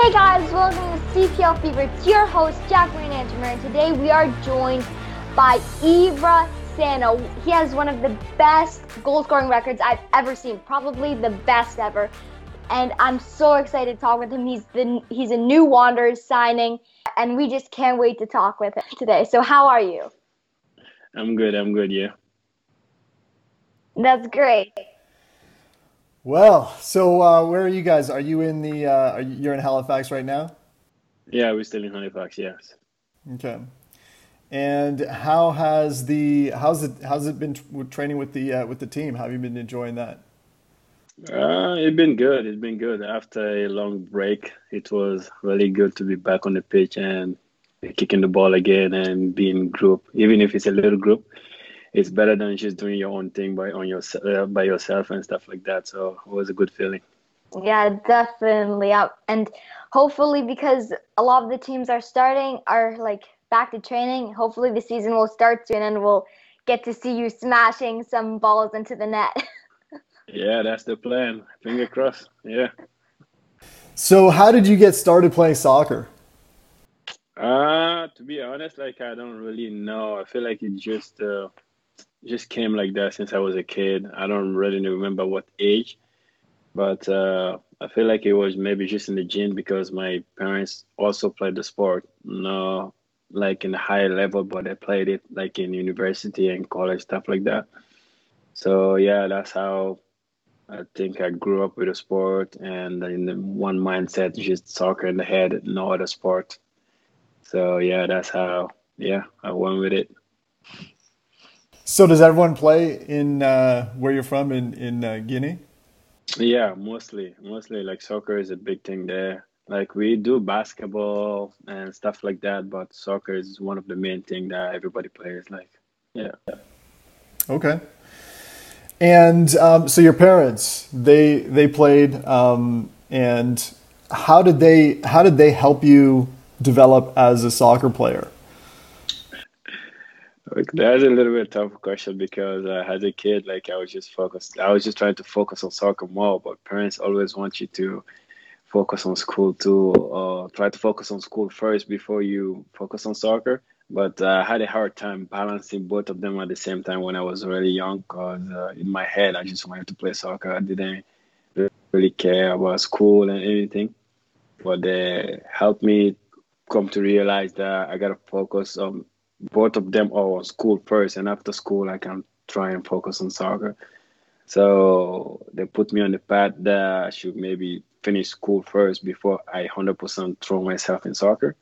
Hey guys, welcome to CPL Fever. It's your host, Jack Green and today we are joined by Ibra Sano. He has one of the best goal scoring records I've ever seen, probably the best ever. And I'm so excited to talk with him. He's the he's a new Wanderers signing, and we just can't wait to talk with him today. So how are you? I'm good. I'm good. Yeah. That's great. Well, so uh, where are you guys? Are you in the? Uh, are you, you're in Halifax right now. Yeah, we're still in Halifax. Yes. Okay. And how has the how's it how's it been training with the uh, with the team? How have you been enjoying that? Uh, it's been good. It's been good. After a long break, it was really good to be back on the pitch and kicking the ball again and being group. Even if it's a little group, it's better than just doing your own thing by on your uh, by yourself and stuff like that. So it was a good feeling. Yeah, definitely. And hopefully, because a lot of the teams are starting, are like back to training. Hopefully, the season will start soon, and we'll get to see you smashing some balls into the net. yeah, that's the plan. Finger crossed. Yeah. So, how did you get started playing soccer? Uh, to be honest, like I don't really know. I feel like it just uh, just came like that since I was a kid. I don't really remember what age, but uh, I feel like it was maybe just in the gym because my parents also played the sport. No, like in a high level, but I played it like in university and college stuff like that. So yeah, that's how I think I grew up with a sport and in the one mindset, just soccer in the head, no other sport. So yeah, that's how yeah I went with it. So does everyone play in uh, where you're from in in uh, Guinea? Yeah, mostly, mostly like soccer is a big thing there. Like we do basketball and stuff like that, but soccer is one of the main thing that everybody plays. Like, yeah. Okay. And um, so your parents, they they played, um, and how did they how did they help you develop as a soccer player? That's a little bit tough question because uh, as a kid, like I was just focused. I was just trying to focus on soccer more, but parents always want you to focus on school too, or try to focus on school first before you focus on soccer. But uh, I had a hard time balancing both of them at the same time when I was really young. Cause uh, in my head, I just wanted to play soccer. I didn't really care about school and anything. But they helped me come to realize that I gotta focus on both of them are school first, and after school, I can try and focus on soccer. So they put me on the path that I should maybe finish school first before I 100% throw myself in soccer.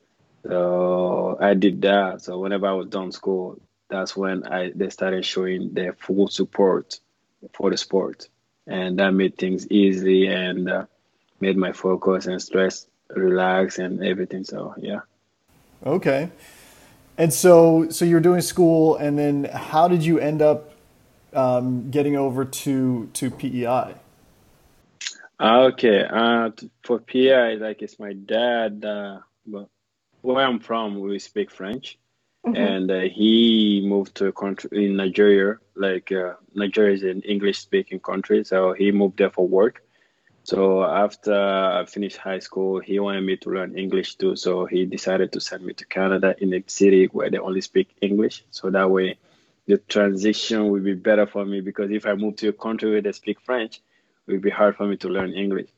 So I did that. So whenever I was done school, that's when I they started showing their full support for the sport, and that made things easy and uh, made my focus and stress relax and everything. So yeah. Okay. And so, so you're doing school, and then how did you end up um, getting over to to PEI? Okay, uh, for PEI, like it's my dad. Uh, where I'm from, we speak French, mm-hmm. and uh, he moved to a country in Nigeria. Like uh, Nigeria is an English-speaking country, so he moved there for work. So after I finished high school, he wanted me to learn English too. So he decided to send me to Canada in a city where they only speak English. So that way, the transition would be better for me because if I move to a country where they speak French, it would be hard for me to learn English.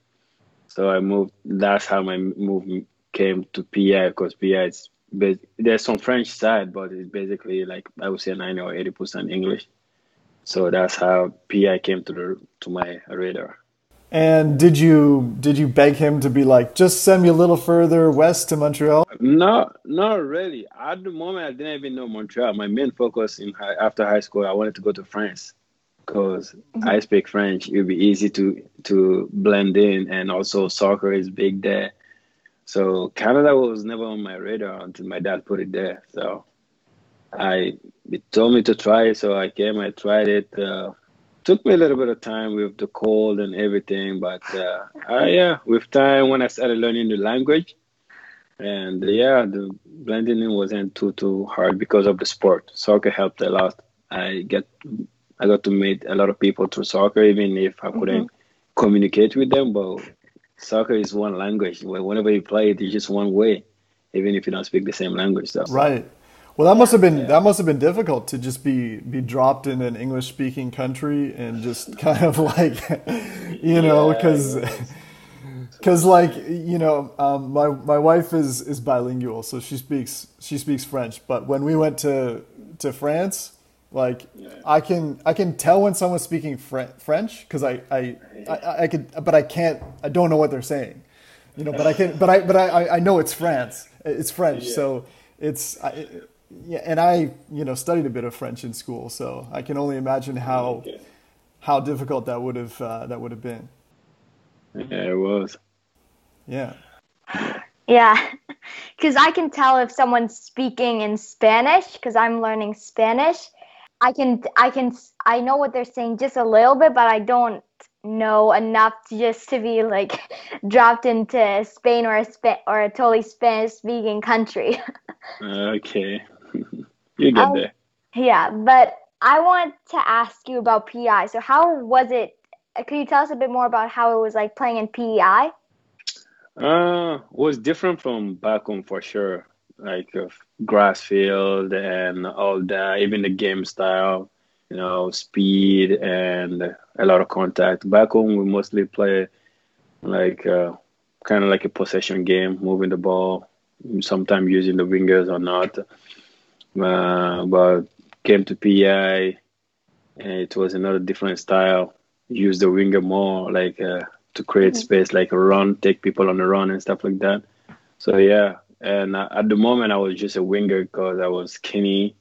So I moved. That's how my move came to PI because PI is there's some French side, but it's basically like I would say 90 or 80 percent English. So that's how PI came to the to my radar. And did you did you beg him to be like, just send me a little further west to Montreal? No, not really. At the moment, I didn't even know Montreal. My main focus in high, after high school, I wanted to go to France because mm-hmm. I speak French. It would be easy to to blend in, and also soccer is big there. So Canada was never on my radar until my dad put it there. So I he told me to try it, so I came. I tried it. Uh, took me a little bit of time with the cold and everything, but uh, uh, yeah, with time when I started learning the language, and yeah, the blending in wasn't too too hard because of the sport. Soccer helped a lot. I get I got to meet a lot of people through soccer, even if I couldn't mm-hmm. communicate with them. But soccer is one language. Whenever you play it, it's just one way, even if you don't speak the same language. So. Right. Well, that must have been yeah. that must have been difficult to just be be dropped in an English speaking country and just kind of like, you know, because. Yeah, because like you know um, my my wife is is bilingual so she speaks she speaks french but when we went to to france like yeah. i can i can tell when someone's speaking Fre- french because I, I i i could but i can't i don't know what they're saying you know but i can but i but i i know it's france it's french yeah. so it's I, yeah, and I, you know, studied a bit of French in school, so I can only imagine how okay. how difficult that would have uh, that would have been. Yeah, it was. Yeah. Yeah, because I can tell if someone's speaking in Spanish because I'm learning Spanish. I can I can I know what they're saying just a little bit, but I don't know enough to just to be like dropped into Spain or a Spa- or a totally Spanish speaking country. okay. You get um, there. Yeah, but I want to ask you about PEI. So, how was it? Could you tell us a bit more about how it was like playing in PEI? Uh, was different from back home for sure. Like uh, grass field and all that, even the game style, you know, speed and a lot of contact. Back home, we mostly play like uh, kind of like a possession game, moving the ball, sometimes using the wingers or not. Uh, but came to PEI, and it was another different style. Use the winger more, like uh, to create mm-hmm. space, like a run, take people on the run and stuff like that. So yeah, and uh, at the moment I was just a winger because I was skinny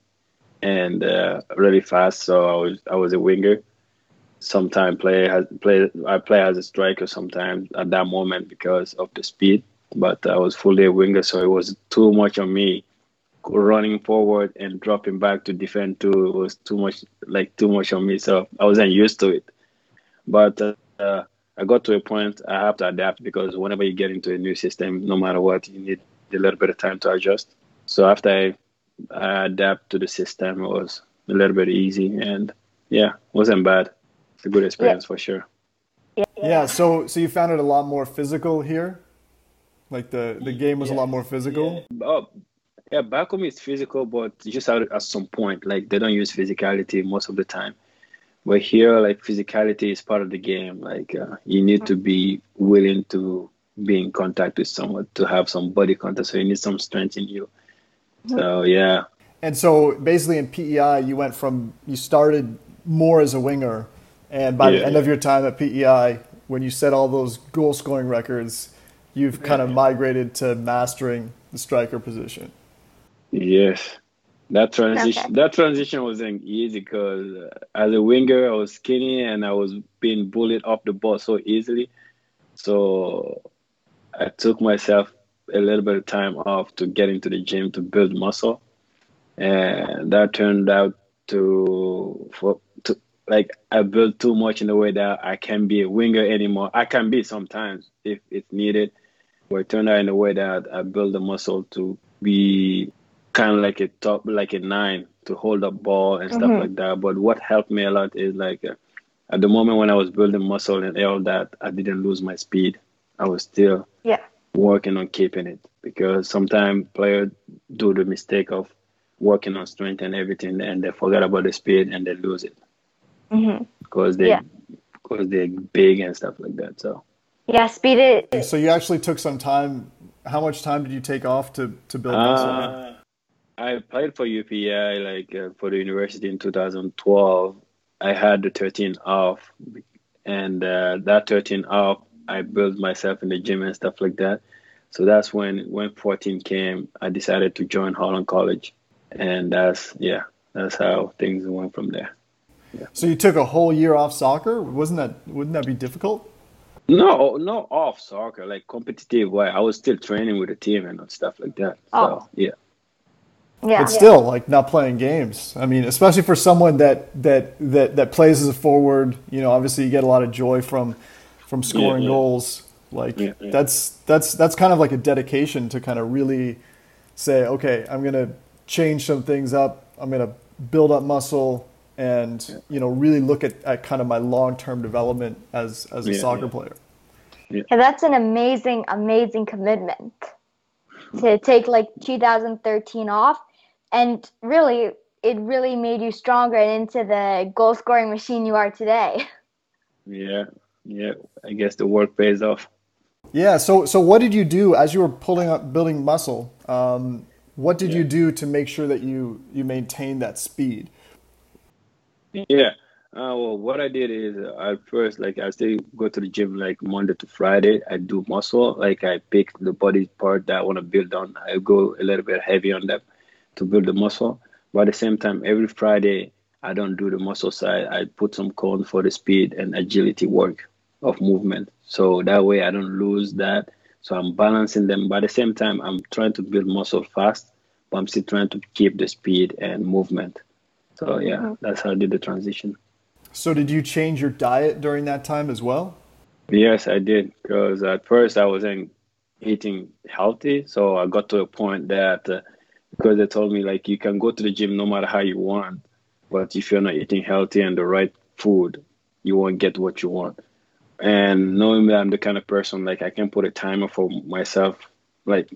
and uh, really fast. So I was I was a winger. Sometimes play has play I play as a striker sometimes at that moment because of the speed. But I was fully a winger, so it was too much on me running forward and dropping back to defend too. It was too much like too much on me, so I wasn't used to it. But uh, I got to a point I have to adapt because whenever you get into a new system, no matter what, you need a little bit of time to adjust. So after I, I adapt to the system, it was a little bit easy and yeah, wasn't bad. It's a good experience yeah. for sure. Yeah. yeah. So so you found it a lot more physical here. Like the the game was yeah. a lot more physical. Yeah. Oh, yeah. Back home is physical, but just at, at some point, like they don't use physicality most of the time. But here, like physicality is part of the game. Like uh, you need to be willing to be in contact with someone, to have some body contact. So you need some strength in you. So yeah. And so basically in PEI, you went from you started more as a winger, and by yeah, the end yeah. of your time at PEI, when you set all those goal scoring records, you've kind of migrated to mastering the striker position. Yes. That transition, okay. that transition wasn't easy because uh, as a winger, I was skinny and I was being bullied off the ball so easily. So I took myself a little bit of time off to get into the gym to build muscle, and that turned out to for to like I built too much in the way that I can't be a winger anymore. I can be sometimes if it's needed, but it turned out in a way that I built the muscle to be kind of like a top, like a nine to hold up ball and stuff mm-hmm. like that. But what helped me a lot is like uh, at the moment when I was building muscle and all that, I didn't lose my speed. I was still yeah working on keeping it because sometimes players do the mistake of working on strength and everything and they forget about the speed and they lose it mm-hmm. because they yeah. because they're big and stuff like that. So yeah, speed it. So you actually took some time. How much time did you take off to to build muscle? Uh, I played for UPI like uh, for the university in 2012. I had the 13 off, and uh, that 13 off, I built myself in the gym and stuff like that. So that's when when 14 came, I decided to join Holland College, and that's yeah, that's how things went from there. Yeah. So you took a whole year off soccer? Wasn't that wouldn't that be difficult? No, no off soccer, like competitive way. I was still training with the team and stuff like that. Oh. So yeah. Yeah. But still, yeah. like not playing games. I mean, especially for someone that that that that plays as a forward, you know, obviously you get a lot of joy from from scoring yeah, yeah. goals. Like that's that's that's kind of like a dedication to kind of really say, okay, I'm gonna change some things up. I'm gonna build up muscle and you know really look at, at kind of my long term development as as a soccer player. Yeah. yeah, that's an amazing, amazing commitment to take like 2013 off, and really, it really made you stronger and into the goal scoring machine you are today. Yeah, yeah. I guess the work pays off. Yeah. So, so what did you do as you were pulling up, building muscle? Um, what did yeah. you do to make sure that you you maintained that speed? Yeah. Uh, well, what I did is uh, at first, like I still go to the gym like Monday to Friday. I do muscle, like I pick the body part that I want to build on. I go a little bit heavy on that to build the muscle. But at the same time, every Friday I don't do the muscle side. I put some cone for the speed and agility work of movement. So that way I don't lose that. So I'm balancing them. But at the same time, I'm trying to build muscle fast, but I'm still trying to keep the speed and movement. So yeah, that's how I did the transition. So, did you change your diet during that time as well? Yes, I did. Because at first I wasn't eating healthy. So, I got to a point that uh, because they told me, like, you can go to the gym no matter how you want. But if you're not eating healthy and the right food, you won't get what you want. And knowing that I'm the kind of person, like, I can put a timer for myself, like,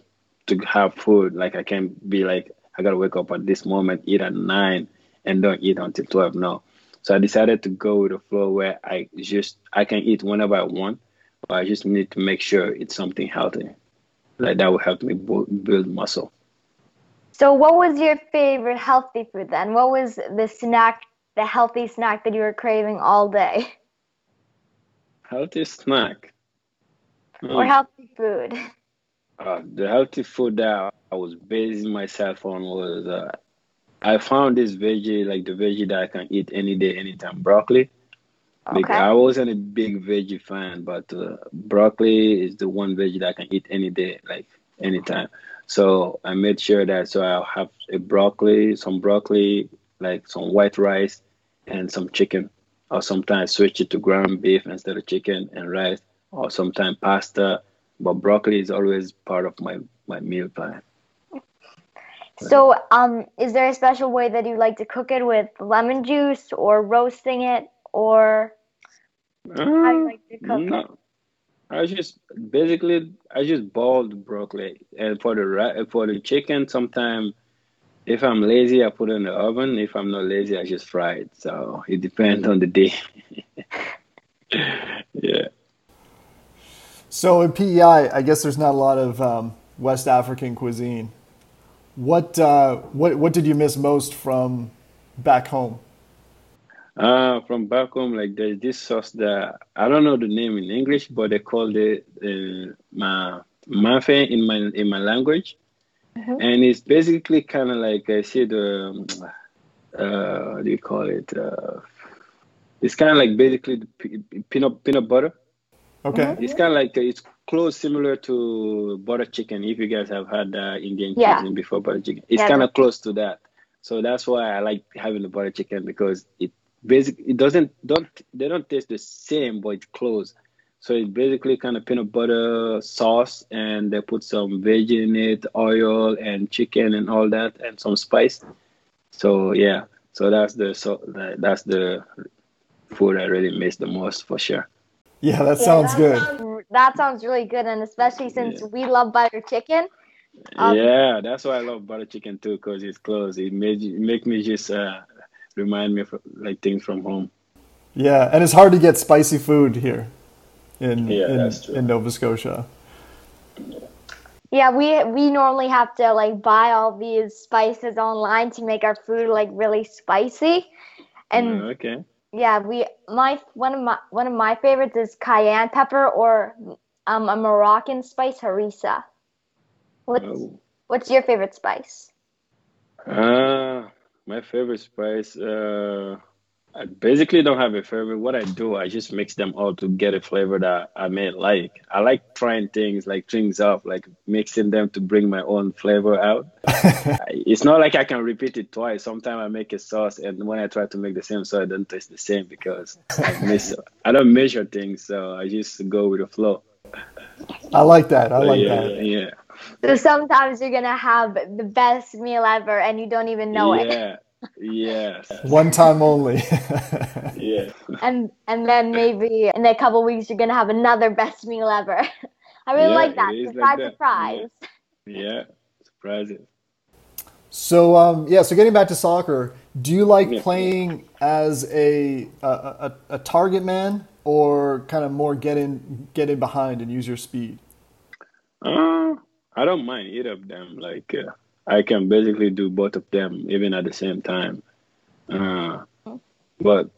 to have food. Like, I can be like, I got to wake up at this moment, eat at nine, and don't eat until 12. No so I decided to go with a flow where I just I can eat whenever I want, but I just need to make sure it's something healthy. Like that will help me build muscle. So, what was your favorite healthy food then? What was the snack, the healthy snack that you were craving all day? Healthy snack. Or hmm. healthy food. Uh, the healthy food that I was basing myself on was uh, I found this veggie, like the veggie that I can eat any day, anytime. Broccoli. Okay. I wasn't a big veggie fan, but uh, broccoli is the one veggie that I can eat any day, like anytime. So I made sure that so I'll have a broccoli, some broccoli, like some white rice, and some chicken. Or sometimes switch it to ground beef instead of chicken and rice, or sometimes pasta. But broccoli is always part of my my meal plan. So, um, is there a special way that you like to cook it with lemon juice or roasting it, or uh, how you like to cook no. it? I just basically I just boiled broccoli, and for the for the chicken, sometimes if I'm lazy, I put it in the oven. If I'm not lazy, I just fry it. So it depends on the day. yeah. So in PEI, I guess there's not a lot of um, West African cuisine. What uh, what what did you miss most from back home? Uh, from back home, like there's this sauce that I don't know the name in English, but they call it uh, ma mafe in my in my language, mm-hmm. and it's basically kind of like I see the uh, what do you call it? Uh, it's kind of like basically the peanut peanut butter. Okay. Mm-hmm. It's kind of like it's close similar to butter chicken. If you guys have had uh, Indian yeah. cuisine before butter chicken, it's yeah. kind of close to that. So that's why I like having the butter chicken because it basically it doesn't don't they don't taste the same, but it's close. So it's basically kind of peanut butter sauce, and they put some veg in it, oil and chicken and all that, and some spice. So yeah, so that's the so that's the food I really miss the most for sure. Yeah, that sounds that good. Sounds, that sounds really good, and especially since yeah. we love butter chicken. Um, yeah, that's why I love butter chicken too, cause it's close. It made it make me just uh, remind me of like things from home. Yeah, and it's hard to get spicy food here in yeah, in, in Nova Scotia. Yeah, we we normally have to like buy all these spices online to make our food like really spicy. And uh, okay yeah, we my one of my one of my favorites is cayenne pepper or um, a Moroccan spice harissa. What's oh. what's your favorite spice? Uh my favorite spice uh I basically don't have a favorite. What I do, I just mix them all to get a flavor that I may like. I like trying things, like things up, like mixing them to bring my own flavor out. it's not like I can repeat it twice. Sometimes I make a sauce, and when I try to make the same sauce, it doesn't taste the same because I miss. I don't measure things, so I just go with the flow. I like that. I like yeah, that. Yeah. So sometimes you're gonna have the best meal ever, and you don't even know yeah. it. Yeah Yes. One time only. yeah. And and then maybe in a couple weeks you're gonna have another best meal ever. I really Yeah, like that. Surprise, like that. surprise. Yeah. Surprising. So um, yeah, so getting back to soccer, do you like Yeah. playing as a a, a a target man or kind of more get in get in behind and use your speed? Uh, I don't mind either of them. Like uh, I can basically do both of them even at the same time. Uh, but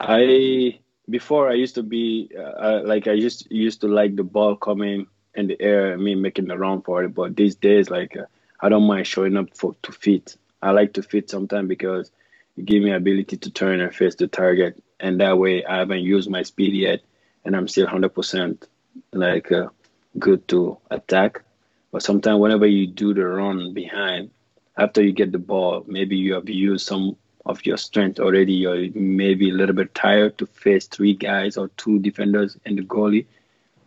I before I used to be uh, uh, like I used used to like the ball coming in the air and me making the run for it. But these days, like uh, I don't mind showing up for to fit. I like to fit sometimes because it give me ability to turn and face the target, and that way I haven't used my speed yet, and I'm still hundred percent like uh, good to attack. But sometimes whenever you do the run behind, after you get the ball, maybe you have used some of your strength already. You're maybe a little bit tired to face three guys or two defenders and the goalie.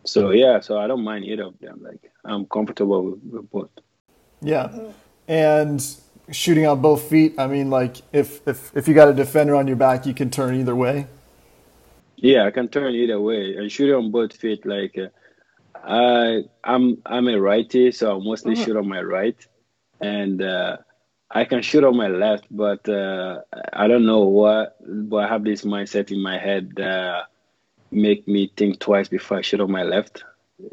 So yeah, so I don't mind either of them. Like I'm comfortable with, with both. Yeah, and shooting on both feet. I mean, like if if if you got a defender on your back, you can turn either way. Yeah, I can turn either way and shoot on both feet. Like uh, I, I'm I'm a righty, so I mostly shoot on my right, and uh, I can shoot on my left. But uh, I don't know what, but I have this mindset in my head that make me think twice before I shoot on my left.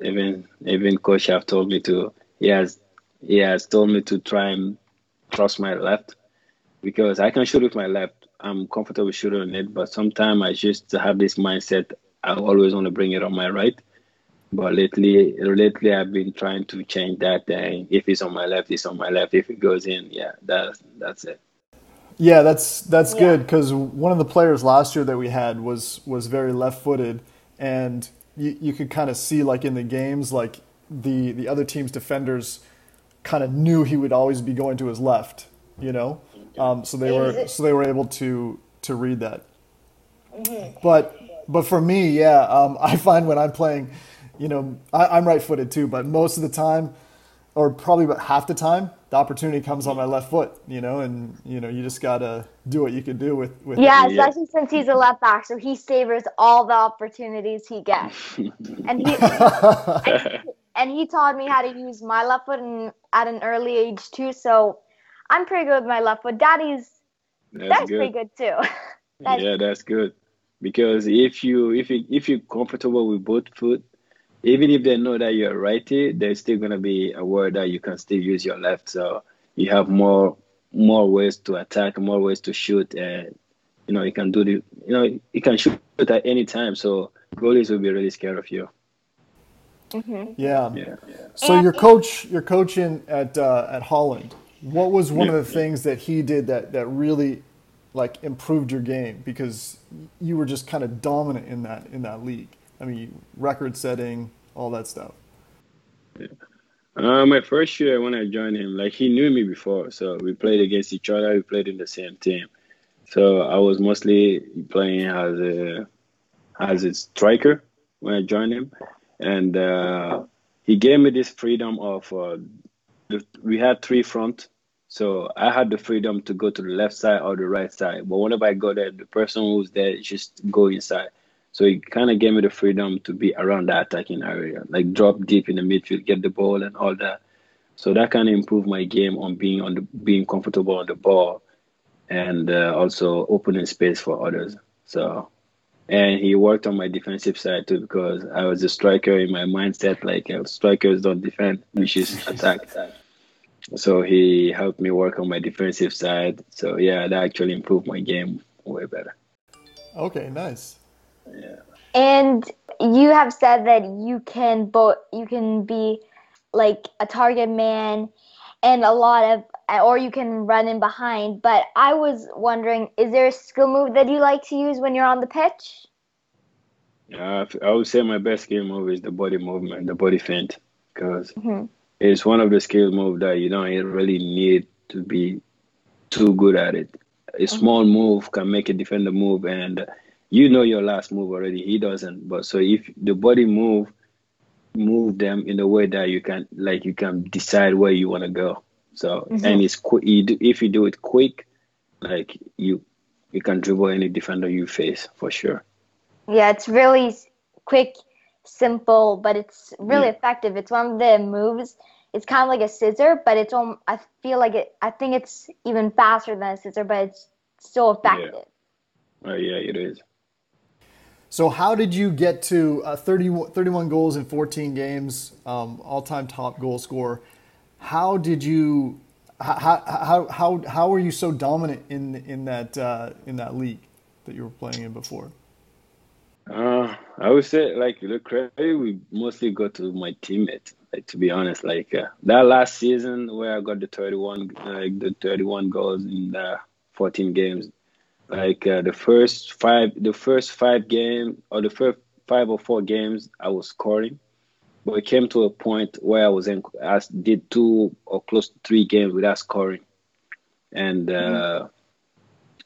Even even coach have told me to. He has he has told me to try and trust my left because I can shoot with my left. I'm comfortable shooting on it, but sometimes I just have this mindset. I always want to bring it on my right. But lately, lately I've been trying to change that. And if it's on my left, it's on my left. If it goes in, yeah, that's that's it. Yeah, that's that's Yeah. good because one of the players last year that we had was was very left-footed, and you you could kind of see like in the games like the the other team's defenders kind of knew he would always be going to his left, you know, um, so they were so they were able to to read that. But but for me, yeah, um, I find when I'm playing, you know, I, I'm right-footed too, but most of the time, or probably about half the time, the opportunity comes on my left foot, you know, and you know you just gotta do what you can do with with. Yeah, Yeah. especially since he's a left back, so he savors all the opportunities he gets. and he and he taught me how to use my left foot in, at an early age too. So I'm pretty good with my left foot. Daddy's That's that's good. pretty good too. That's- yeah, that's good. Because if you if you if you're comfortable with both foot, even if they know that you're righty, they're still gonna be aware that you can still use your left. So you have more more ways to attack, more ways to shoot, and you know you can do the you know you can shoot at any time. So goalies will be really scared of you. Yeah. Yeah. So your coach, your coach in at uh, at Holland, what was one of the things that he did that that really like improved your game because you were just kind of dominant in that in that league. I mean, record setting, all that stuff. Uh, my first year when I joined him, like he knew me before, so we played against each other. We played in the same team, so I was mostly playing as a as a striker when I joined him, and uh, he gave me this freedom of uh, the, we had three front, so I had the freedom to go to the left side or the right side. But whenever I go there, the person who's there just go inside. So he kind of gave me the freedom to be around that attacking area, like drop deep in the midfield, get the ball and all that. So that kind of improved my game on being on the being comfortable on the ball, and uh, also opening space for others. So, and he worked on my defensive side too because I was a striker in my mindset. Like uh, strikers don't defend, which is attack. So he helped me work on my defensive side. So yeah, that actually improved my game way better. Okay, nice. And you have said that you can both you can be like a target man and a lot of or you can run in behind. But I was wondering, is there a skill move that you like to use when you're on the pitch? Uh, I would say my best skill move is the body movement, the body feint, because Mhm. it's one of the skill moves that you don't really need to be too good at it. A small move can make a defender move, and you know your last move already. He doesn't, but so if the body move, move them in a way that you can, like you can decide where you want to go. So and it's quick. You do, if you do it quick, like you you can dribble any defender you face for sure. Yeah, it's really quick, simple, but it's really yeah. effective. It's one of the moves. It's kind of like a scissor, but it's on. I feel like it. I think it's even faster than a scissor, but it's still effective. Yeah, uh, yeah it is. So, how did you get to uh, 30, 31 goals in 14 games, um, all time top goal scorer? How did you how how how how were you so dominant in in that uh, in that league that you were playing in before? Uh, I would say like the credit we mostly go to my teammates. Like to be honest, like uh, that last season where I got the thirty one like the thirty one goals in the fourteen games. Like uh, the first five, the first five games or the first five or four games, I was scoring but it came to a point where I was in, I did two or close to three games without scoring, and uh, mm-hmm.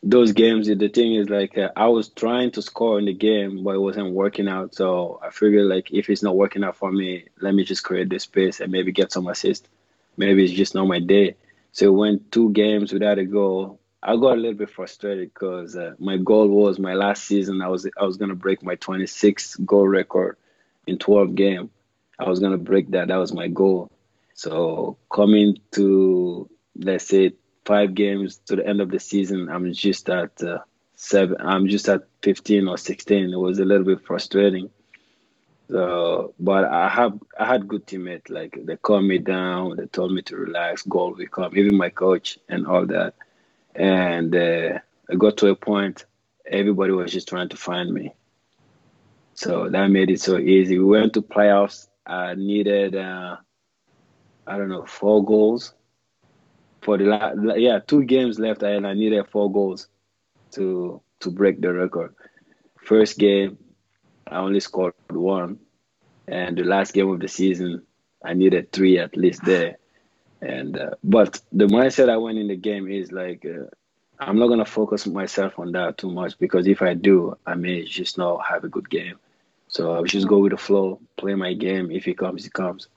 those games. The thing is, like, uh, I was trying to score in the game, but it wasn't working out. So I figured, like, if it's not working out for me, let me just create this space and maybe get some assist. Maybe it's just not my day. So went two games without a goal. I got a little bit frustrated because uh, my goal was my last season. I was I was gonna break my 26 goal record in 12 games I was gonna break that. That was my goal. So coming to let's say five games to the end of the season, I'm just at uh, seven. I'm just at 15 or 16. It was a little bit frustrating. So, but I have I had good teammates. Like they calmed me down. They told me to relax. Goal will come. Even my coach and all that. And uh, I got to a point. Everybody was just trying to find me. So that made it so easy. We went to playoffs I needed, uh, I don't know, four goals for the last, yeah, two games left, and I needed four goals to to break the record. First game, I only scored one, and the last game of the season, I needed three at least there. And uh, but the mindset I went in the game is like uh, I'm not gonna focus myself on that too much because if I do, I may just not have a good game. So I just go with the flow, play my game. If it comes, it comes.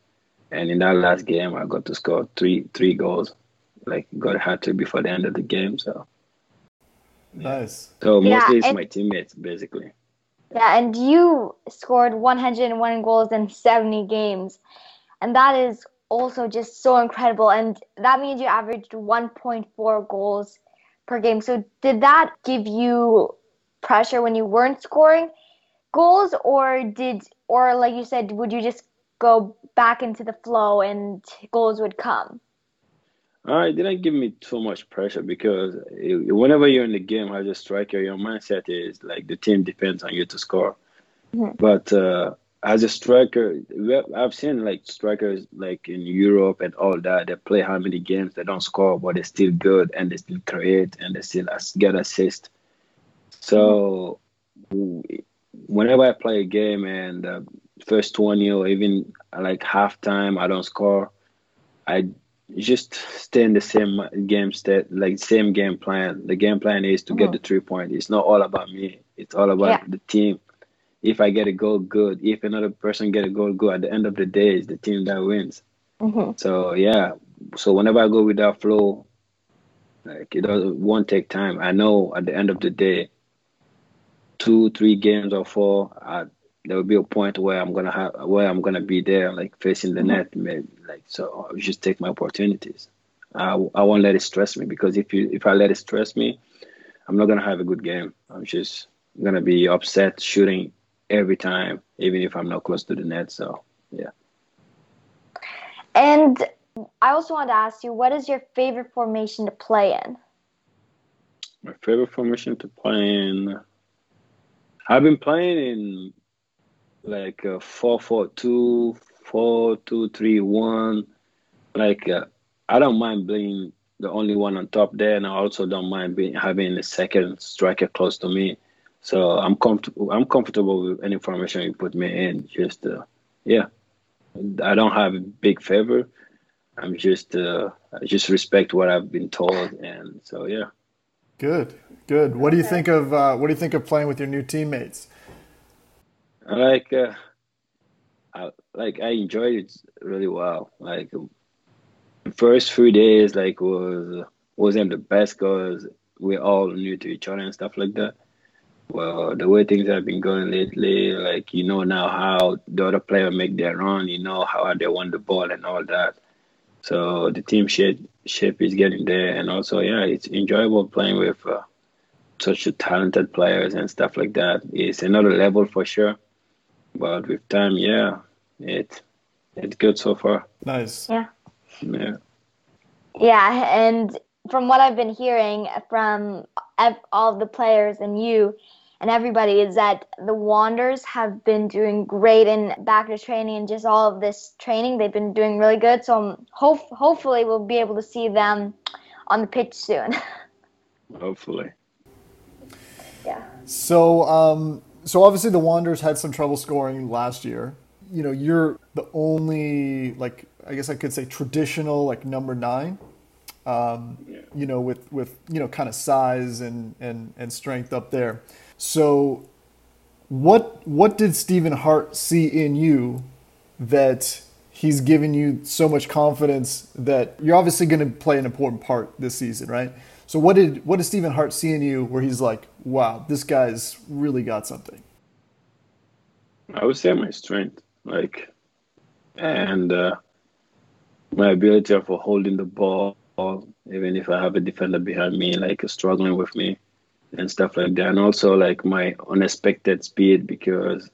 And in that last game, I got to score three three goals. Like got a hat trick before the end of the game. So nice. So mostly yeah, it's my teammates basically. Yeah, and you scored 101 goals in 70 games, and that is also just so incredible. And that means you averaged 1.4 goals per game. So did that give you pressure when you weren't scoring? goals or did or like you said would you just go back into the flow and goals would come uh, it didn't give me too much pressure because it, whenever you're in the game as a striker, your mindset is like the team depends on you to score. Mm-hmm. But uh, as a striker, I've seen like strikers like in Europe and all that. They play how many games they don't score, but they're still good and they still create and they still get assist. So whenever I play a game and uh, first 20 or even like halftime, I don't score, I just stay in the same game state, like same game plan. The game plan is to get the three point. It's not all about me. It's all about yeah. the team. If I get a goal, good. If another person get a goal, good. At the end of the day, it's the team that wins. Mm-hmm. So yeah. So whenever I go with that flow, like it doesn't won't take time. I know at the end of the day, two, three games or four, I, there will be a point where I'm gonna have where I'm gonna be there, like facing the mm-hmm. net, maybe, like so. I just take my opportunities. I, I won't let it stress me because if you if I let it stress me, I'm not gonna have a good game. I'm just gonna be upset shooting every time, even if I'm not close to the net. So yeah. And I also want to ask you, what is your favorite formation to play in? My favorite formation to play in. I've been playing in like uh, four four two, four two three one. Like uh, I don't mind being the only one on top there, and I also don't mind being having a second striker close to me. So I'm comfortable. I'm comfortable with any formation you put me in. Just uh, yeah, I don't have a big favor. I'm just uh, I just respect what I've been told, and so yeah. Good, good. What do you think of uh, what do you think of playing with your new teammates? Like, uh, I, like I enjoyed it really well. Like, the first few days, like was wasn't the best because we're all new to each other and stuff like that. Well, the way things have been going lately, like you know now how the other player make their run, you know how they want the ball and all that. So the team shape shape is getting there, and also yeah, it's enjoyable playing with uh, such talented players and stuff like that. It's another level for sure, but with time, yeah, it it's good so far. Nice. Yeah. Yeah. Yeah, and from what I've been hearing from all the players and you and everybody is that the Wanderers have been doing great in back to training and just all of this training. They've been doing really good. So hope, hopefully we'll be able to see them on the pitch soon. hopefully. Yeah. So, um, so obviously the Wanderers had some trouble scoring last year. You know, you're the only like I guess I could say traditional like number nine. Um, yeah. You know, with with you know kind of size and and and strength up there. So, what what did Stephen Hart see in you that he's given you so much confidence that you're obviously going to play an important part this season, right? So, what did what did Stephen Hart see in you where he's like, "Wow, this guy's really got something"? I would say my strength, like, and uh, my ability for holding the ball, even if I have a defender behind me, like struggling with me and stuff like that. And also like my unexpected speed because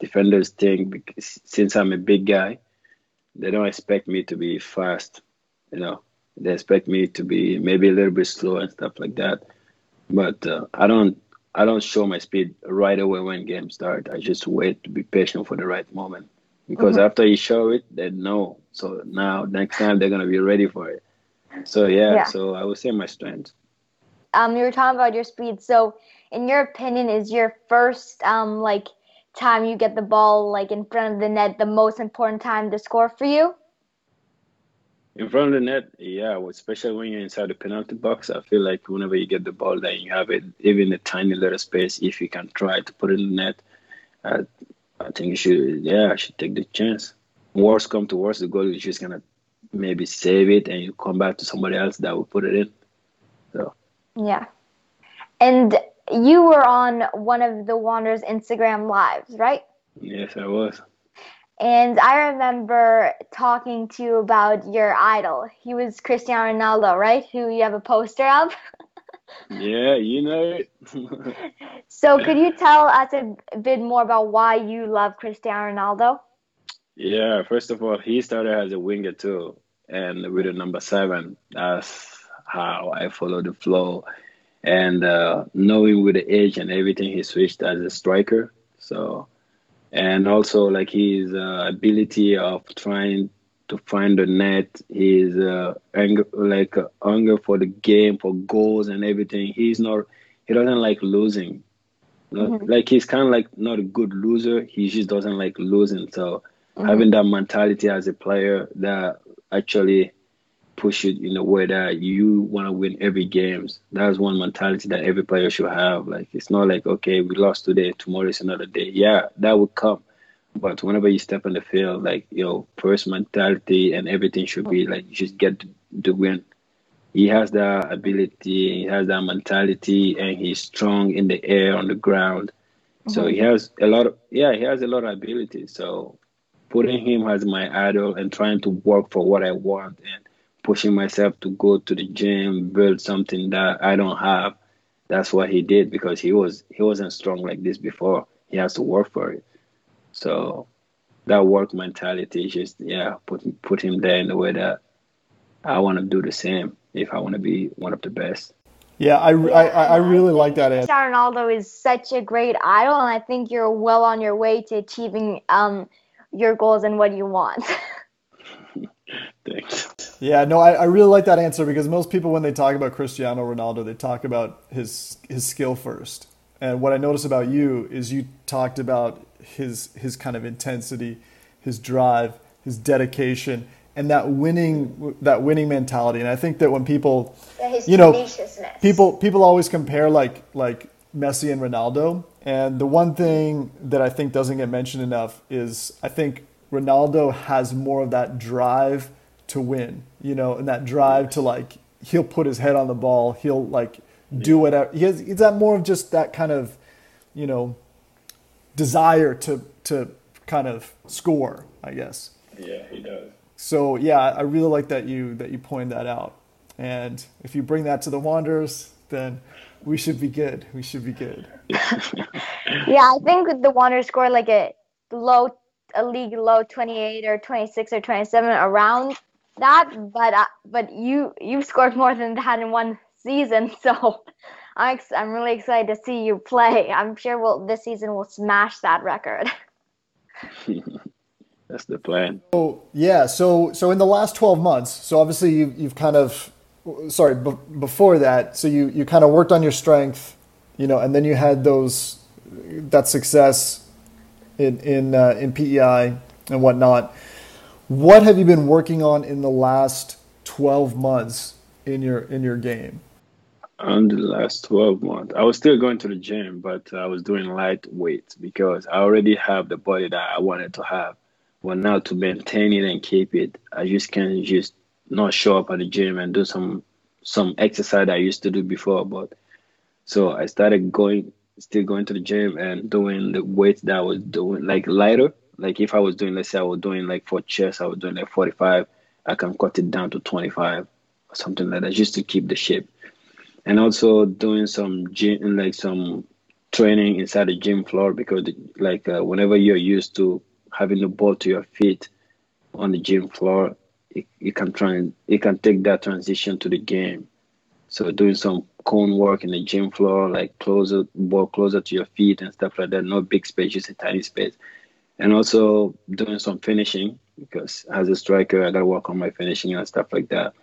defenders think since I'm a big guy, they don't expect me to be fast. You know, they expect me to be maybe a little bit slow and stuff like that. But uh, I don't. I don't show my speed right away when games start. I just wait to be patient for the right moment. Because mm-hmm. after you show it, they know. So now next time they're gonna be ready for it. So yeah, yeah. so I would say my strength um, you were talking about your speed. So, in your opinion, is your first um, like time you get the ball like in front of the net the most important time to score for you? In front of the net, yeah, especially when you're inside the penalty box. I feel like whenever you get the ball, then you have it even a tiny little space. If you can try to put it in the net, uh, I think you should. Yeah, I should take the chance. Worst come to worst, the goal is just gonna maybe save it, and you come back to somebody else that will put it in. So yeah. And you were on one of the Wanderers Instagram lives, right? Yes, I was. And I remember talking to you about your idol. He was Cristiano Ronaldo, right? Who you have a poster of? yeah, you know it. so, could you tell us a bit more about why you love Cristiano Ronaldo? Yeah, first of all, he started as a winger too, and with a number seven. That's how I follow the flow, and uh, knowing with the age and everything, he switched as a striker. So, and also like his uh, ability of trying to find the net, his uh, anger, like uh, hunger for the game, for goals and everything. He's not, he doesn't like losing. mm-hmm. Like he's kind of like not a good loser. He just doesn't like losing. So mm-hmm. having that mentality as a player that actually push it in a way that you want to win every games. That's one mentality that every player should have. Like it's not like okay, we lost today, tomorrow is another day. Yeah, that would come. But whenever you step on the field, like your first mentality and everything should be like you just get the win. He has that ability, he has that mentality, and he's strong in the air, on the ground. Mm-hmm. So he has a lot of yeah, he has a lot of ability. So putting him as my idol and trying to work for what I want and pushing myself to go to the gym, build something that I don't have. That's what he did because he was he wasn't strong like this before. He has to work for it. So that work mentality just yeah put put him there in the way that I want to do the same if I want to be one of the best. Yeah, I, I, I really like that answer. Ronaldo is such a great idol, and I think you're well on your way to achieving um, your goals and what you want. Yeah, no, I, I really like that answer because most people, when they talk about Cristiano Ronaldo, they talk about his his skill first. And what I notice about you is you talked about his his kind of intensity, his drive, his dedication, and that winning that winning mentality. And I think that when people, yeah, you know, people people always compare like like Messi and Ronaldo. And the one thing that I think doesn't get mentioned enough is I think Ronaldo has more of that drive to win, you know, and that drive to like he'll put his head on the ball, he'll like do whatever. He has, he's that more of just that kind of, you know, desire to to kind of score, I guess. Yeah, he does. So yeah, I really like that you that you pointed that out. And if you bring that to the Wanderers, then we should be good. We should be good. yeah, I think the Wanderers scored like a low, a league low 28 or 26 or 27 around that. But uh, but you you've scored more than that in one season, so I'm ex- I'm really excited to see you play. I'm sure we'll this season will smash that record. That's the plan. Oh yeah, so so in the last 12 months, so obviously you, you've kind of sorry, b- before that, so you, you kind of worked on your strength, you know, and then you had those that success in in uh, in PEI and whatnot. What have you been working on in the last twelve months in your in your game? On the last twelve months, I was still going to the gym, but I was doing light weights because I already have the body that I wanted to have. But now to maintain it and keep it, I just can't just not show up at the gym and do some some exercise I used to do before. But so I started going, still going to the gym and doing the weights that I was doing, like lighter. Like if I was doing, let's say I was doing like for chest, I was doing like 45. I can cut it down to 25 or something like that, just to keep the shape. And also doing some gym, like some training inside the gym floor because like uh, whenever you're used to having the ball to your feet on the gym floor it, it can try it can take that transition to the game. So doing some cone work in the gym floor, like closer ball closer to your feet and stuff like that. No big space, just a tiny space. And also doing some finishing because as a striker, I gotta work on my finishing and stuff like that.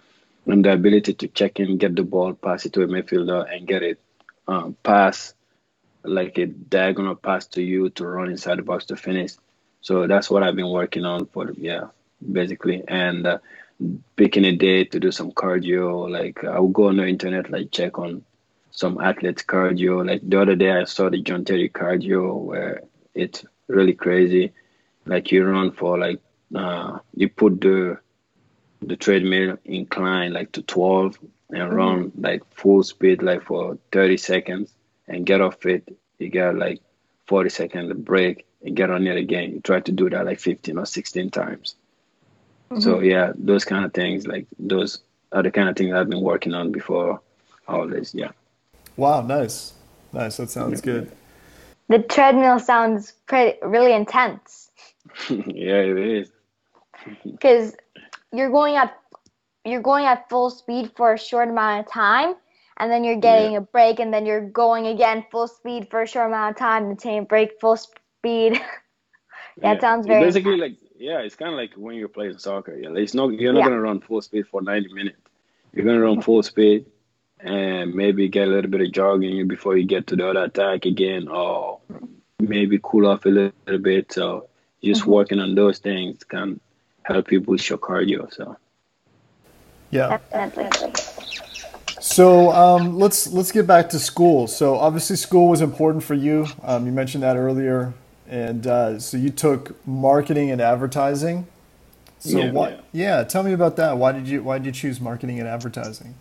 And the ability to check in, get the ball, pass it to a midfielder, and get it um, pass like a diagonal pass to you to run inside the box to finish. So that's what I've been working on for yeah basically, and uh, picking a day to do some cardio. Like I will go on the internet, like check on some athletes cardio. Like the other day, I saw the John Terry cardio where it's really crazy. Like you run for like uh, you put the the treadmill incline like to 12 and mm-hmm. run like full speed like for 30 seconds and get off it you get like 40 seconds break and get on it again you try to do that like 15 or 16 times Mm-hmm. So yeah, those kind of things, like those are the kind of things I've been working on before all this. Yeah. Wow, nice, nice. That sounds yeah. good. The treadmill sounds pretty really intense. yeah, it is. Because you're going at you're going at full speed for a short amount of time, and then you're getting yeah. a break, and then you're going again full speed for a short amount of time, and a break full speed. yeah, yeah, it sounds very basically intense. like yeah, it's kind of like when you're playing soccer. Yeah, it's not you're not yeah. gonna run full speed for 90 minutes. You're gonna run full speed and maybe get a little bit of jogging before you get to the other attack again, or maybe cool off a little, little bit. So just mm-hmm. working on those things can help you boost your cardio. So yeah, definitely. So um, let's let's get back to school. So obviously, school was important for you. Um, you mentioned that earlier and uh, so you took marketing and advertising. So yeah, why, yeah. yeah. tell me about that. Why did you why did you choose marketing and advertising?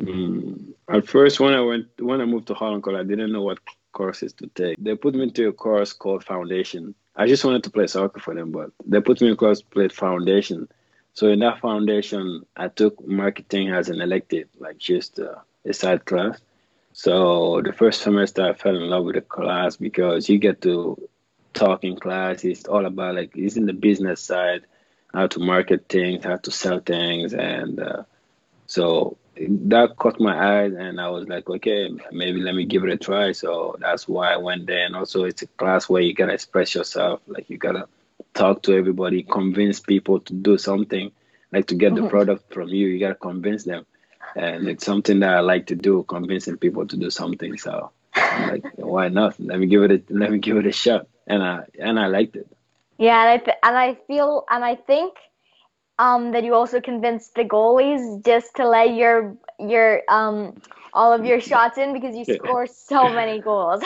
Mm, at first, when I went when I moved to Holland College, I didn't know what courses to take. They put me into a course called Foundation. I just wanted to play soccer for them, but they put me in a course played Foundation. So in that foundation, I took marketing as an elective, like just uh, a side class. So the first semester, I fell in love with the class because you get to talk in class. It's all about like it's in the business side, how to market things, how to sell things, and uh, so that caught my eyes, and I was like, okay, maybe let me give it a try. So that's why I went there, and also it's a class where you gotta express yourself, like you gotta talk to everybody, convince people to do something, like to get mm-hmm. the product from you. You gotta convince them and it's something that I like to do, convincing people to do something. So I'm like, why not? Let me give it a let me give it a shot, and I and I liked it. Yeah, and I th- and I feel and I think um, that you also convinced the goalies just to let your your um all of your shots in because you score so many goals.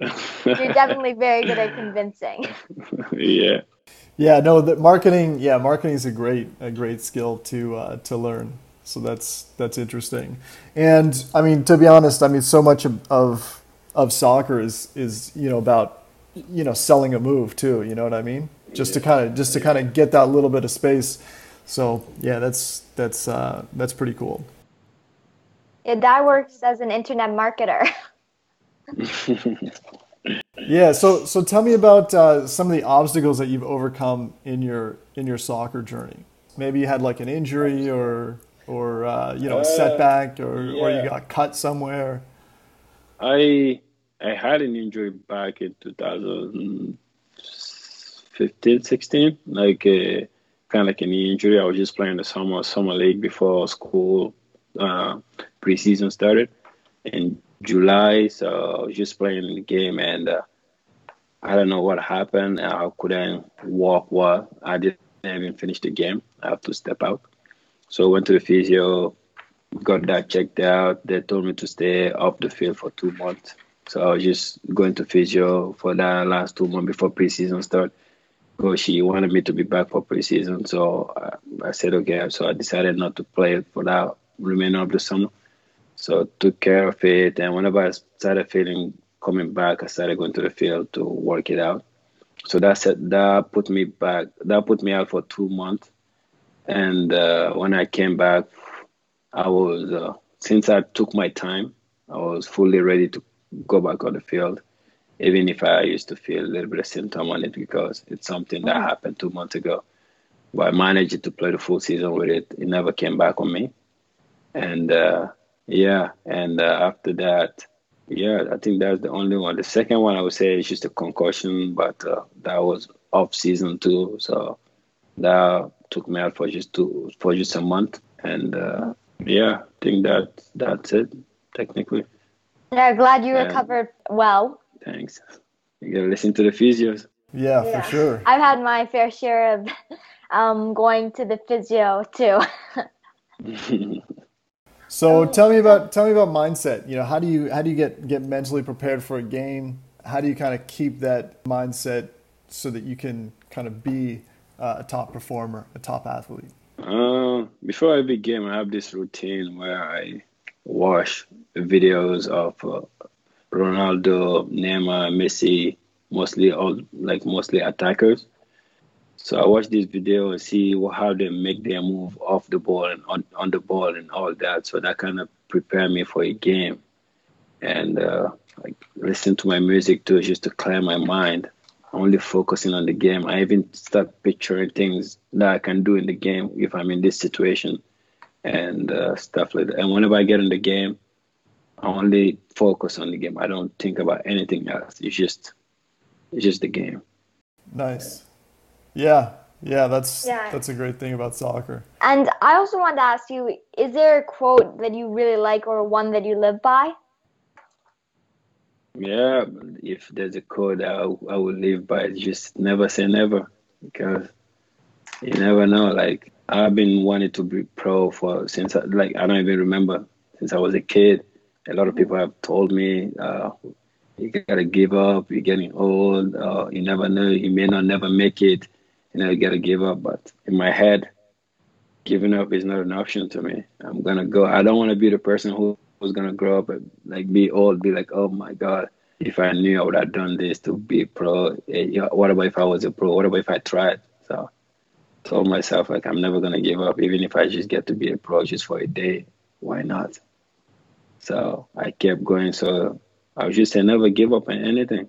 You're definitely very good at convincing. Yeah. Yeah, no, the marketing. Yeah, marketing is a great a great skill to uh, to learn. So that's that's interesting. And I mean, to be honest, I mean, so much of of, of soccer is is you know about you know selling a move too. You know what I mean? Just yeah. to kind of just to kind of get that little bit of space. So yeah, that's that's uh, that's pretty cool. Yeah, that works as an internet marketer. yeah. So so tell me about uh, some of the obstacles that you've overcome in your in your soccer journey. Maybe you had like an injury or or uh, you know a uh, setback or yeah. or you got cut somewhere. I I had an injury back in 2015, 16, like uh, kind of like an injury. I was just playing the summer summer league before school uh, preseason started in July. So I was just playing the game, and uh, I don't know what happened. I couldn't walk well. I didn't even finish the game. I have to step out. So I went to the physio, got that checked out. They told me to stay off the field for two months. So I was just going to physio for that last two months before preseason start. Because she wanted me to be back for preseason, so I, I said okay. So I decided not to play for that remainder of the summer. So took care of it, and whenever I started feeling coming back, I started going to the field to work it out. So that said, that put me back. That put me out for two months, and uh, when I came back, I was uh, since I took my time, I was fully ready to go back on the field, even if I used to feel a little bit of symptom on it because it's something that mm-hmm. happened two months ago. But I managed to play the full season with it. It never came back on me, and uh, yeah, and uh, after that, yeah, I think that's the only one. The second one I would say is just a concussion, but uh, that was off season too, so that took me out for just two for just a month, and uh, yeah, I think that that's it technically. Yeah, glad you recovered well. Thanks. You gotta listen to the physios. Yeah, yeah. for sure. I've had my fair share of um, going to the physio too. so tell me about tell me about mindset. You know, how do you how do you get get mentally prepared for a game? How do you kind of keep that mindset so that you can kind of be uh, a top performer, a top athlete? Uh, before every game, I have this routine where I watch videos of uh, Ronaldo, Neymar, Messi, mostly all like mostly attackers. So I watch this video and see how they make their move off the ball and on, on the ball and all that. So that kind of prepare me for a game. And uh, like listen to my music too, just to clear my mind only focusing on the game. I even start picturing things that I can do in the game if I'm in this situation and uh, stuff like that. And whenever I get in the game, I only focus on the game. I don't think about anything else. It's just, it's just the game. Nice. Yeah, yeah, that's yeah. that's a great thing about soccer. And I also wanted to ask you: Is there a quote that you really like, or one that you live by? Yeah, if there's a quote I, I will live by, just never say never because you never know. Like I've been wanting to be pro for since I, like I don't even remember since I was a kid. A lot of people have told me uh, you gotta give up. You're getting old. Uh, you never know. You may not never make it. You know you gotta give up. But in my head, giving up is not an option to me. I'm gonna go. I don't want to be the person who was gonna grow up and like be old, be like, oh my god, if I knew I would have done this to be pro. Eh, what about if I was a pro? What about if I tried? So I told myself like I'm never gonna give up, even if I just get to be a pro just for a day. Why not? So I kept going. So I was just say never give up on anything.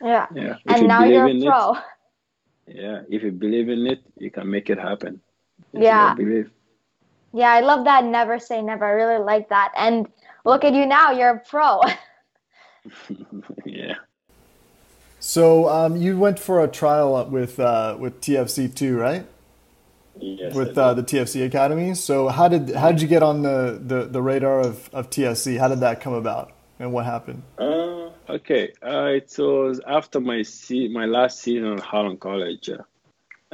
Yeah. Yeah. If and you now you're a pro. It, yeah. If you believe in it, you can make it happen. yeah. believe. Yeah, I love that. Never say never. I really like that. And look at you now. You're a pro. yeah. So um, you went for a trial with uh, with TFC two, right? Yes. With uh, the TFC Academy. So how did how did you get on the, the, the radar of, of TFC? How did that come about, and what happened? Uh, okay. Uh, it was after my se- my last season at Holland College uh,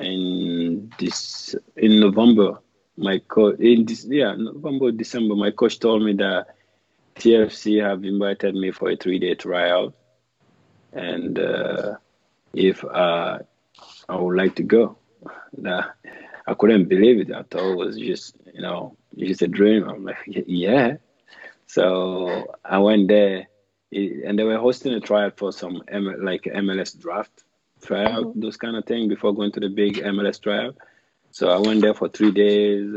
in this in November my coach in this yeah November December my coach told me that TFC have invited me for a three day trial, and uh, if uh, I would like to go, nah, I couldn't believe it. I thought it was just you know just a dream? I'm like, yeah. So I went there, and they were hosting a trial for some like MLS draft tryout, mm-hmm. those kind of thing before going to the big MLS trial. So I went there for three days,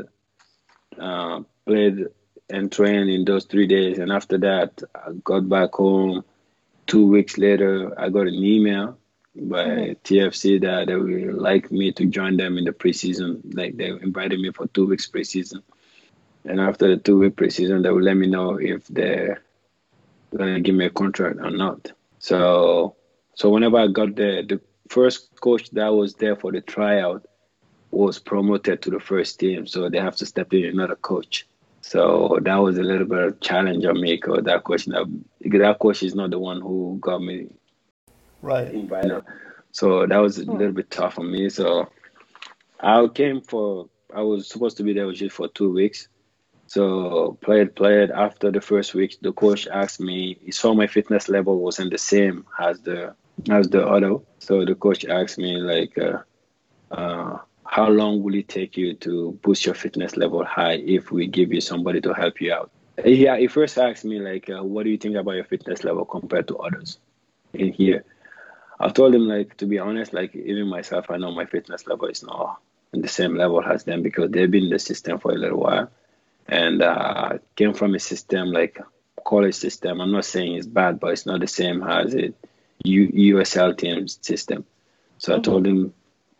uh, played and trained in those three days, and after that, I got back home. Two weeks later, I got an email by mm-hmm. TFC that they would like me to join them in the preseason. Like they invited me for two weeks preseason, and after the two week preseason, they will let me know if they're gonna give me a contract or not. So, so whenever I got there, the first coach that was there for the tryout was promoted to the first team, so they have to step in another coach. So that was a little bit of challenge on me because that coach, that coach is not the one who got me right. So that was a hmm. little bit tough for me. So I came for I was supposed to be there just for two weeks. So played played after the first week. The coach asked me. He saw my fitness level wasn't the same as the as the other. So the coach asked me like, uh, uh, how long will it take you to boost your fitness level high if we give you somebody to help you out? Yeah, he first asked me like, uh, what do you think about your fitness level compared to others in here? I told him like to be honest, like even myself, I know my fitness level is not in the same level as them because they've been in the system for a little while, and uh, came from a system like college system. I'm not saying it's bad, but it's not the same as it U- USL team system. So mm-hmm. I told him,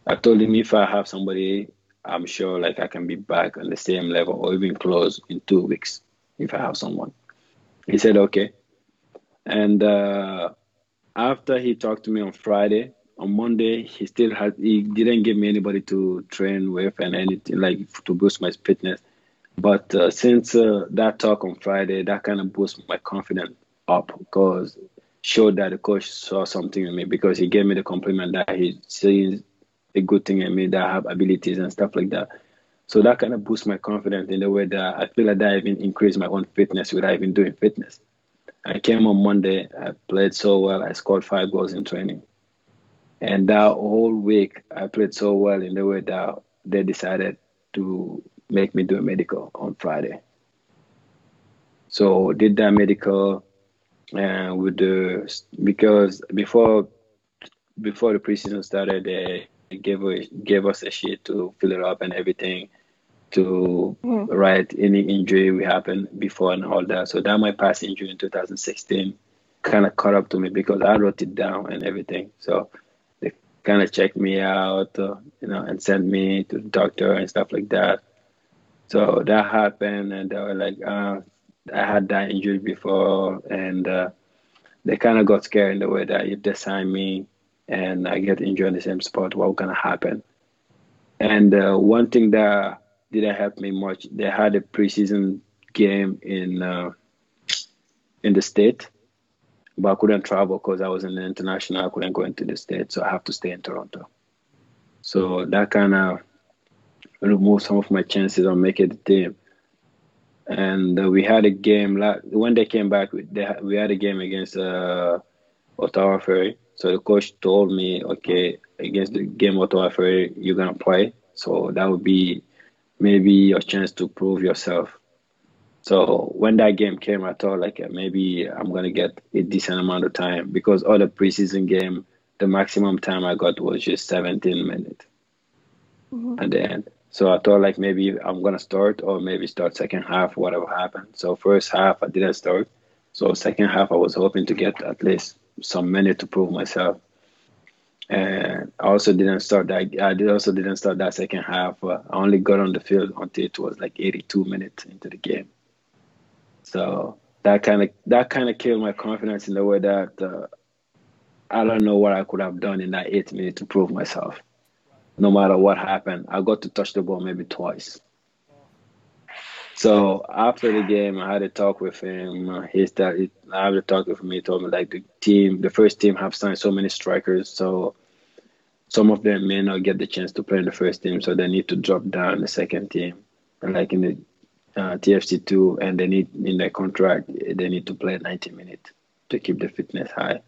I told him if I have somebody, I'm sure like I can be back on the same level or even close in two weeks if I have someone. He said okay, and. Uh, after he talked to me on Friday, on Monday he still had he didn't give me anybody to train with and anything like to boost my fitness. But uh, since uh, that talk on Friday, that kind of boosted my confidence up because showed that the coach saw something in me because he gave me the compliment that he sees a good thing in me that I have abilities and stuff like that. So that kind of boosts my confidence in the way that I feel like that even increased my own fitness without even doing fitness. I came on Monday. I played so well. I scored five goals in training. And that whole week, I played so well in the way that they decided to make me do a medical on Friday. So did that medical, and with the because before before the preseason started, they gave gave us a sheet to fill it up and everything to mm. write any injury we happened before and all that. So that my past injury in 2016 kind of caught up to me because I wrote it down and everything. So they kind of checked me out, uh, you know, and sent me to the doctor and stuff like that. So that happened, and they were like, uh, I had that injury before, and uh, they kind of got scared in the way that if they sign me and I get injured in the same spot, what's gonna happen? And uh, one thing that didn't help me much. They had a preseason game in uh, in the state, but I couldn't travel because I was in the international. I couldn't go into the state, so I have to stay in Toronto. So that kind of removed some of my chances on making the team. And uh, we had a game like, when they came back. They, we had a game against uh, Ottawa Fury. So the coach told me, okay, against the game Ottawa Fury, you're gonna play. So that would be maybe your chance to prove yourself. So when that game came, I thought like maybe I'm gonna get a decent amount of time because all the preseason game, the maximum time I got was just 17 minutes mm-hmm. at the end. So I thought like maybe I'm gonna start or maybe start second half, whatever happened. So first half I didn't start. So second half I was hoping to get at least some minute to prove myself and I also didn't start that. I did also didn't start that second half. Uh, I only got on the field until it was like 82 minutes into the game. So that kind of that kind of killed my confidence in the way that uh, I don't know what I could have done in that eight minutes to prove myself. No matter what happened, I got to touch the ball maybe twice. So after the game, I had a talk with him. He started. I had a talk with him. He told me like the team, the first team, have signed so many strikers, so some of them may not get the chance to play in the first team, so they need to drop down the second team, and like in the uh, TFC two, and they need in their contract they need to play 90 minutes to keep the fitness high.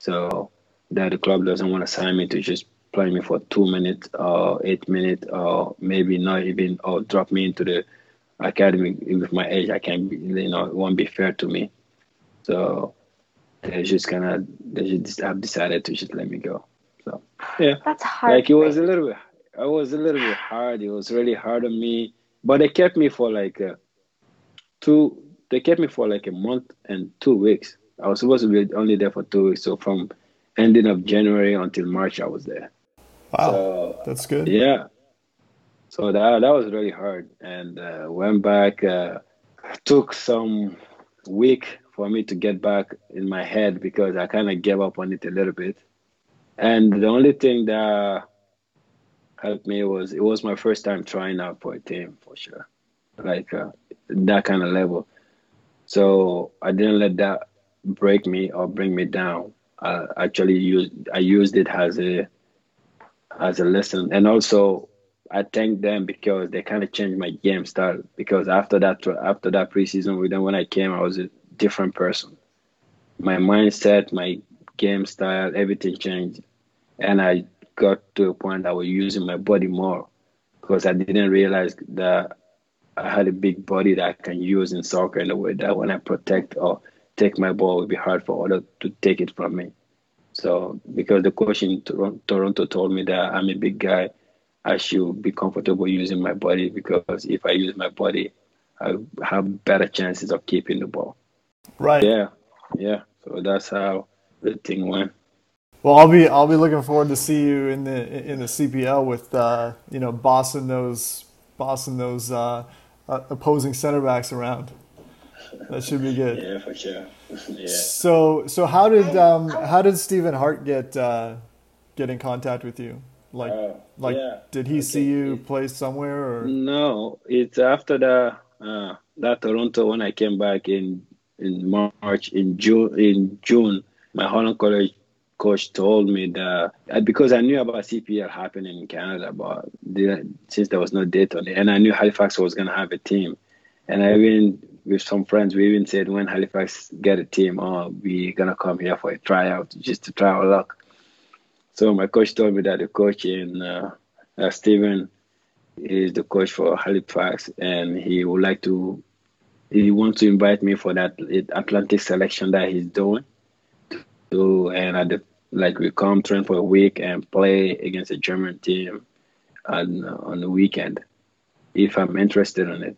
So that the club doesn't want to sign me to just play me for two minutes or eight minutes or maybe not even or drop me into the academy with my age. I can't, be, you know, it won't be fair to me. So they just kind of they just have decided to just let me go. So yeah, That's hard. like it was a little bit, it was a little bit hard. It was really hard on me, but they kept me for like uh, two. They kept me for like a month and two weeks. I was supposed to be only there for two weeks. So from ending of January until March, I was there. Wow, So that's good. yeah. So that that was really hard, and uh, went back. Uh, took some week for me to get back in my head because I kind of gave up on it a little bit. And the only thing that helped me was it was my first time trying out for a team for sure, like uh, that kind of level. So I didn't let that break me or bring me down. I actually used I used it as a as a lesson, and also I thank them because they kind of changed my game style. Because after that after that preseason with them, when I came, I was a different person. My mindset, my game style, everything changed, and I got to a point I was using my body more because I didn't realize that I had a big body that I can use in soccer in a way that when I protect or take my ball, it would be hard for others to take it from me. So because the coach in Toronto told me that I'm a big guy, I should be comfortable using my body because if I use my body, I have better chances of keeping the ball. Right. Yeah, yeah. So that's how the thing went. Well, I'll be I'll be looking forward to see you in the in the CPL with uh, you know bossing those bossing those uh, uh, opposing center backs around. That should be good. Yeah, for sure. yeah. So so how did um, how did Stephen Hart get uh, get in contact with you? Like Oh, like yeah. did he see you play somewhere or No, it's after the uh, that Toronto when I came back in in March in June in June my Holland College coach told me that uh, because I knew about CPL happening in Canada, but the, since there was no date on it, and I knew Halifax was gonna have a team, and I even with some friends we even said when Halifax get a team, oh, we're gonna come here for a tryout just to try our luck. So my coach told me that the coach in uh, uh, Stephen is the coach for Halifax, and he would like to. He wants to invite me for that Atlantic selection that he's doing. To and at the like we come train for a week and play against a German team on on the weekend. If I'm interested in it,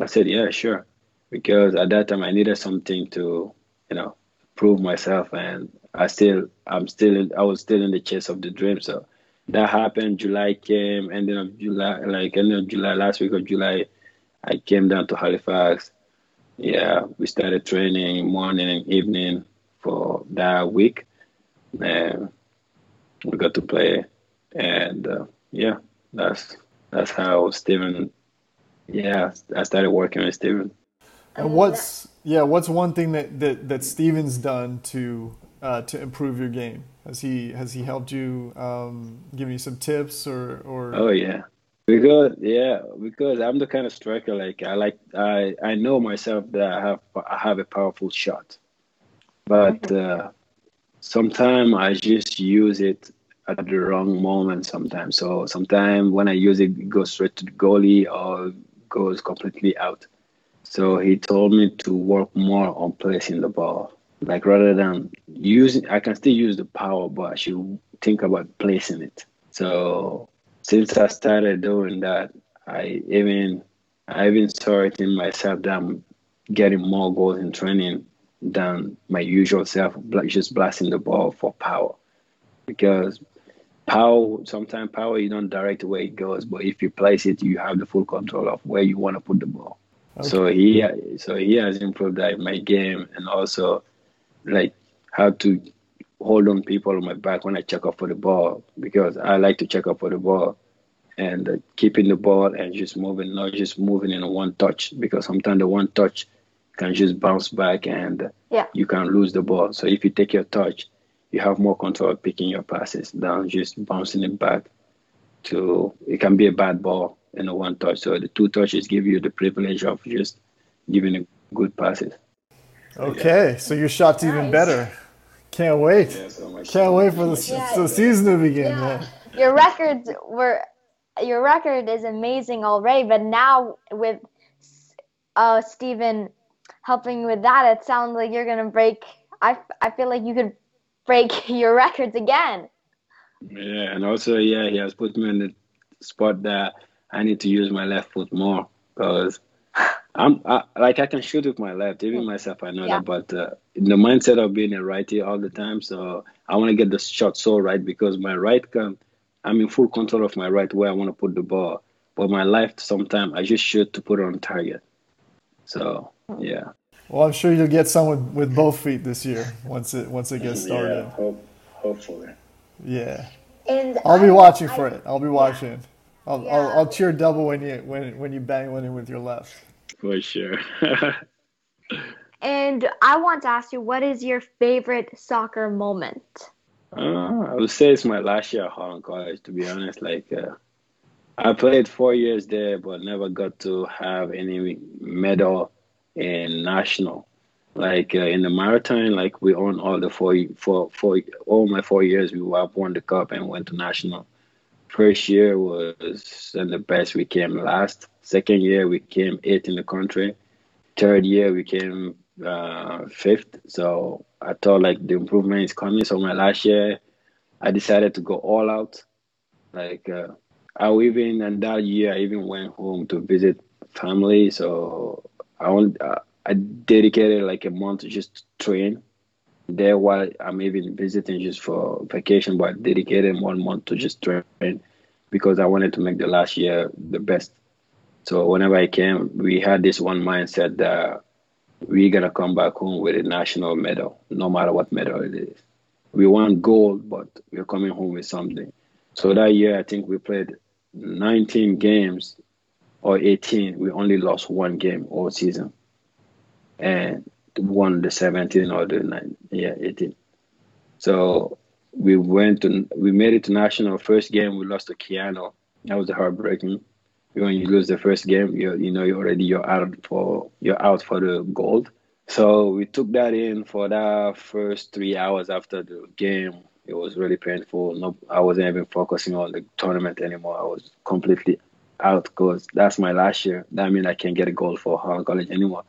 I said yeah, sure, because at that time I needed something to you know prove myself, and I still I'm still in, I was still in the chase of the dream. So that happened. July came, ending of July, like ending of July, last week of July, I came down to Halifax. Yeah, we started training morning and evening for that week, and we got to play. And uh, yeah, that's that's how Stephen. Yeah, I started working with Stephen. and what's yeah what's one thing that that that Stephen's done to uh, to improve your game? Has he has he helped you um, give you some tips or or Oh yeah. Because yeah, because I'm the kind of striker like I like I I know myself that I have I have a powerful shot, but uh, sometimes I just use it at the wrong moment. Sometimes, so sometimes when I use it, it goes straight to the goalie or goes completely out. So he told me to work more on placing the ball, like rather than using. I can still use the power, but I should think about placing it. So since I started doing that, I even I even saw it in myself that I'm getting more goals in training than my usual self, just blasting the ball for power. Because power, sometimes power you don't direct where it goes, but if you place it, you have the full control of where you want to put the ball. So he so he has improved that in my game, and also like how to hold on people on my back when I check up for the ball because I like to check up for the ball and uh, keeping the ball and just moving, not just moving in one touch because sometimes the one touch can just bounce back and Yeah. you can lose the ball. So if you take your touch, you have more control picking your passes than just bouncing it back to it can be a bad ball in a one touch. So the two touches give you the privilege of just giving a good passes. Okay, so your shot's even better. Can't wait. so much. Can't wait for the, Yeah. the season to begin, man. Your records were your record is amazing already, but now with uh, Stephen helping with that, it sounds like you're gonna break. I, I feel like you could break your records again. Yeah, and also yeah, he has put me in the spot that I need to use my left foot more because I'm I, like I can shoot with my left. Even myself, I know Yeah. that. But uh, in the mindset of being a righty all the time, so I want to get the shot so right because my right can, I'm in full control of my right where I want to put the ball. But my left, sometimes I just shoot to put it on target. So yeah, Well, I'm sure you'll get some with, with both feet this year once it once it gets yeah, started. hope, hopefully. Yeah. And I'll be watching I- for it. I'll be watching. I'll, Yeah. I'll, I'll cheer double when you when when you bang one in with your left. For sure. And I want to ask you, what is your favorite soccer moment? Uh, I would say it's my last year at Holland College, to be honest. Like, uh, I played four years there, but never got to have any medal in national. Like uh, in the marathon, like we won all the four, four, four, all my four years. We won the cup and went to national. First year was and the best. We came last. Second year we came eighth in the country. Third year we came uh, fifth. So I thought like the improvement is coming. So my last year, I decided to go all out. Like uh, I even and that year I even went home to visit family. So I uh, I dedicated like a month just to train there while I'm even visiting just for vacation. But I dedicated one month to just train because I wanted to make the last year the best. So whenever I came, we had this one mindset that we're gonna come back home with a national medal, no matter what medal it is. We want gold, but we're coming home with something. So that year, I think we played 19 games or 18. We only lost one game all season, and won the 17 or the nine, yeah 18. So we went to we made it to national. First game we lost to Keyano. That was heartbreaking. When you lose the first game, you you know you already you're out for you're out for the gold. So we took that in for that first three hours after the game. It was really painful. No, I wasn't even focusing on the tournament anymore. I was completely out because that's my last year. That means I can't get a goal for Holland College anymore.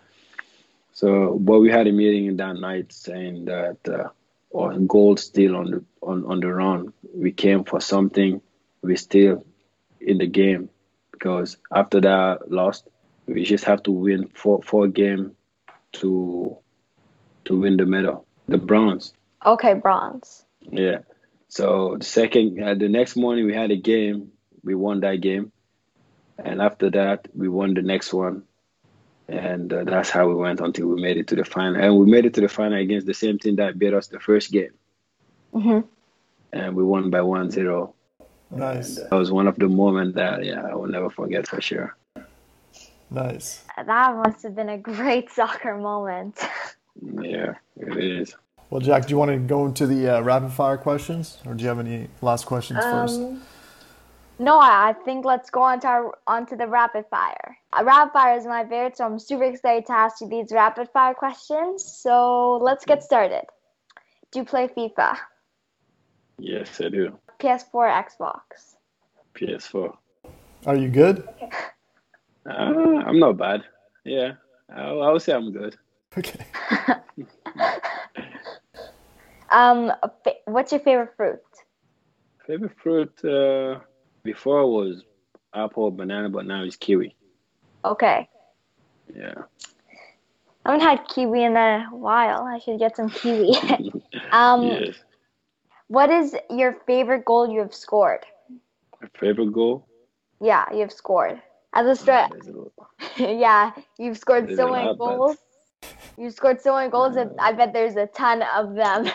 So, but we had a meeting that night saying that uh, or gold still on the on, on the run. We came for something. We still in the game because after that lost, we just have to win four four game to to win the medal, the bronze. Okay, bronze. Yeah. So the second, uh, the next morning we had a game. We won that game, and after that we won the next one, and uh, that's how we went until we made it to the final. And we made it to the final against the same team that beat us the first game, hmm and we won by 1-0. Nice, That was one of the moments that yeah I will never forget for sure. nice. That must have been a great soccer moment. Yeah, it is. Well, Jack, do you want to go into the uh, rapid fire questions, or do you have any last questions first? No, I I think let's go on to our, onto the rapid fire. Uh, rapid fire is my favorite, so I'm super excited to ask you these rapid fire questions. So let's get started. Do you play FIFA? Yes, I do. PS4, Xbox? PS4. Are you good? Uh, I'm not bad. Yeah, I, I would say I'm good. Okay. Um, what's your favorite fruit? Favorite fruit uh, before it was apple, banana, but now it's kiwi. Okay. Yeah. I haven't had kiwi in a while. I should get some kiwi. um, yes. what is your favorite goal you have scored? My favorite goal. Yeah, you have scored. As a stri- yeah, you've scored There's so many goals. You've scored so many goals that I bet there's a ton of them.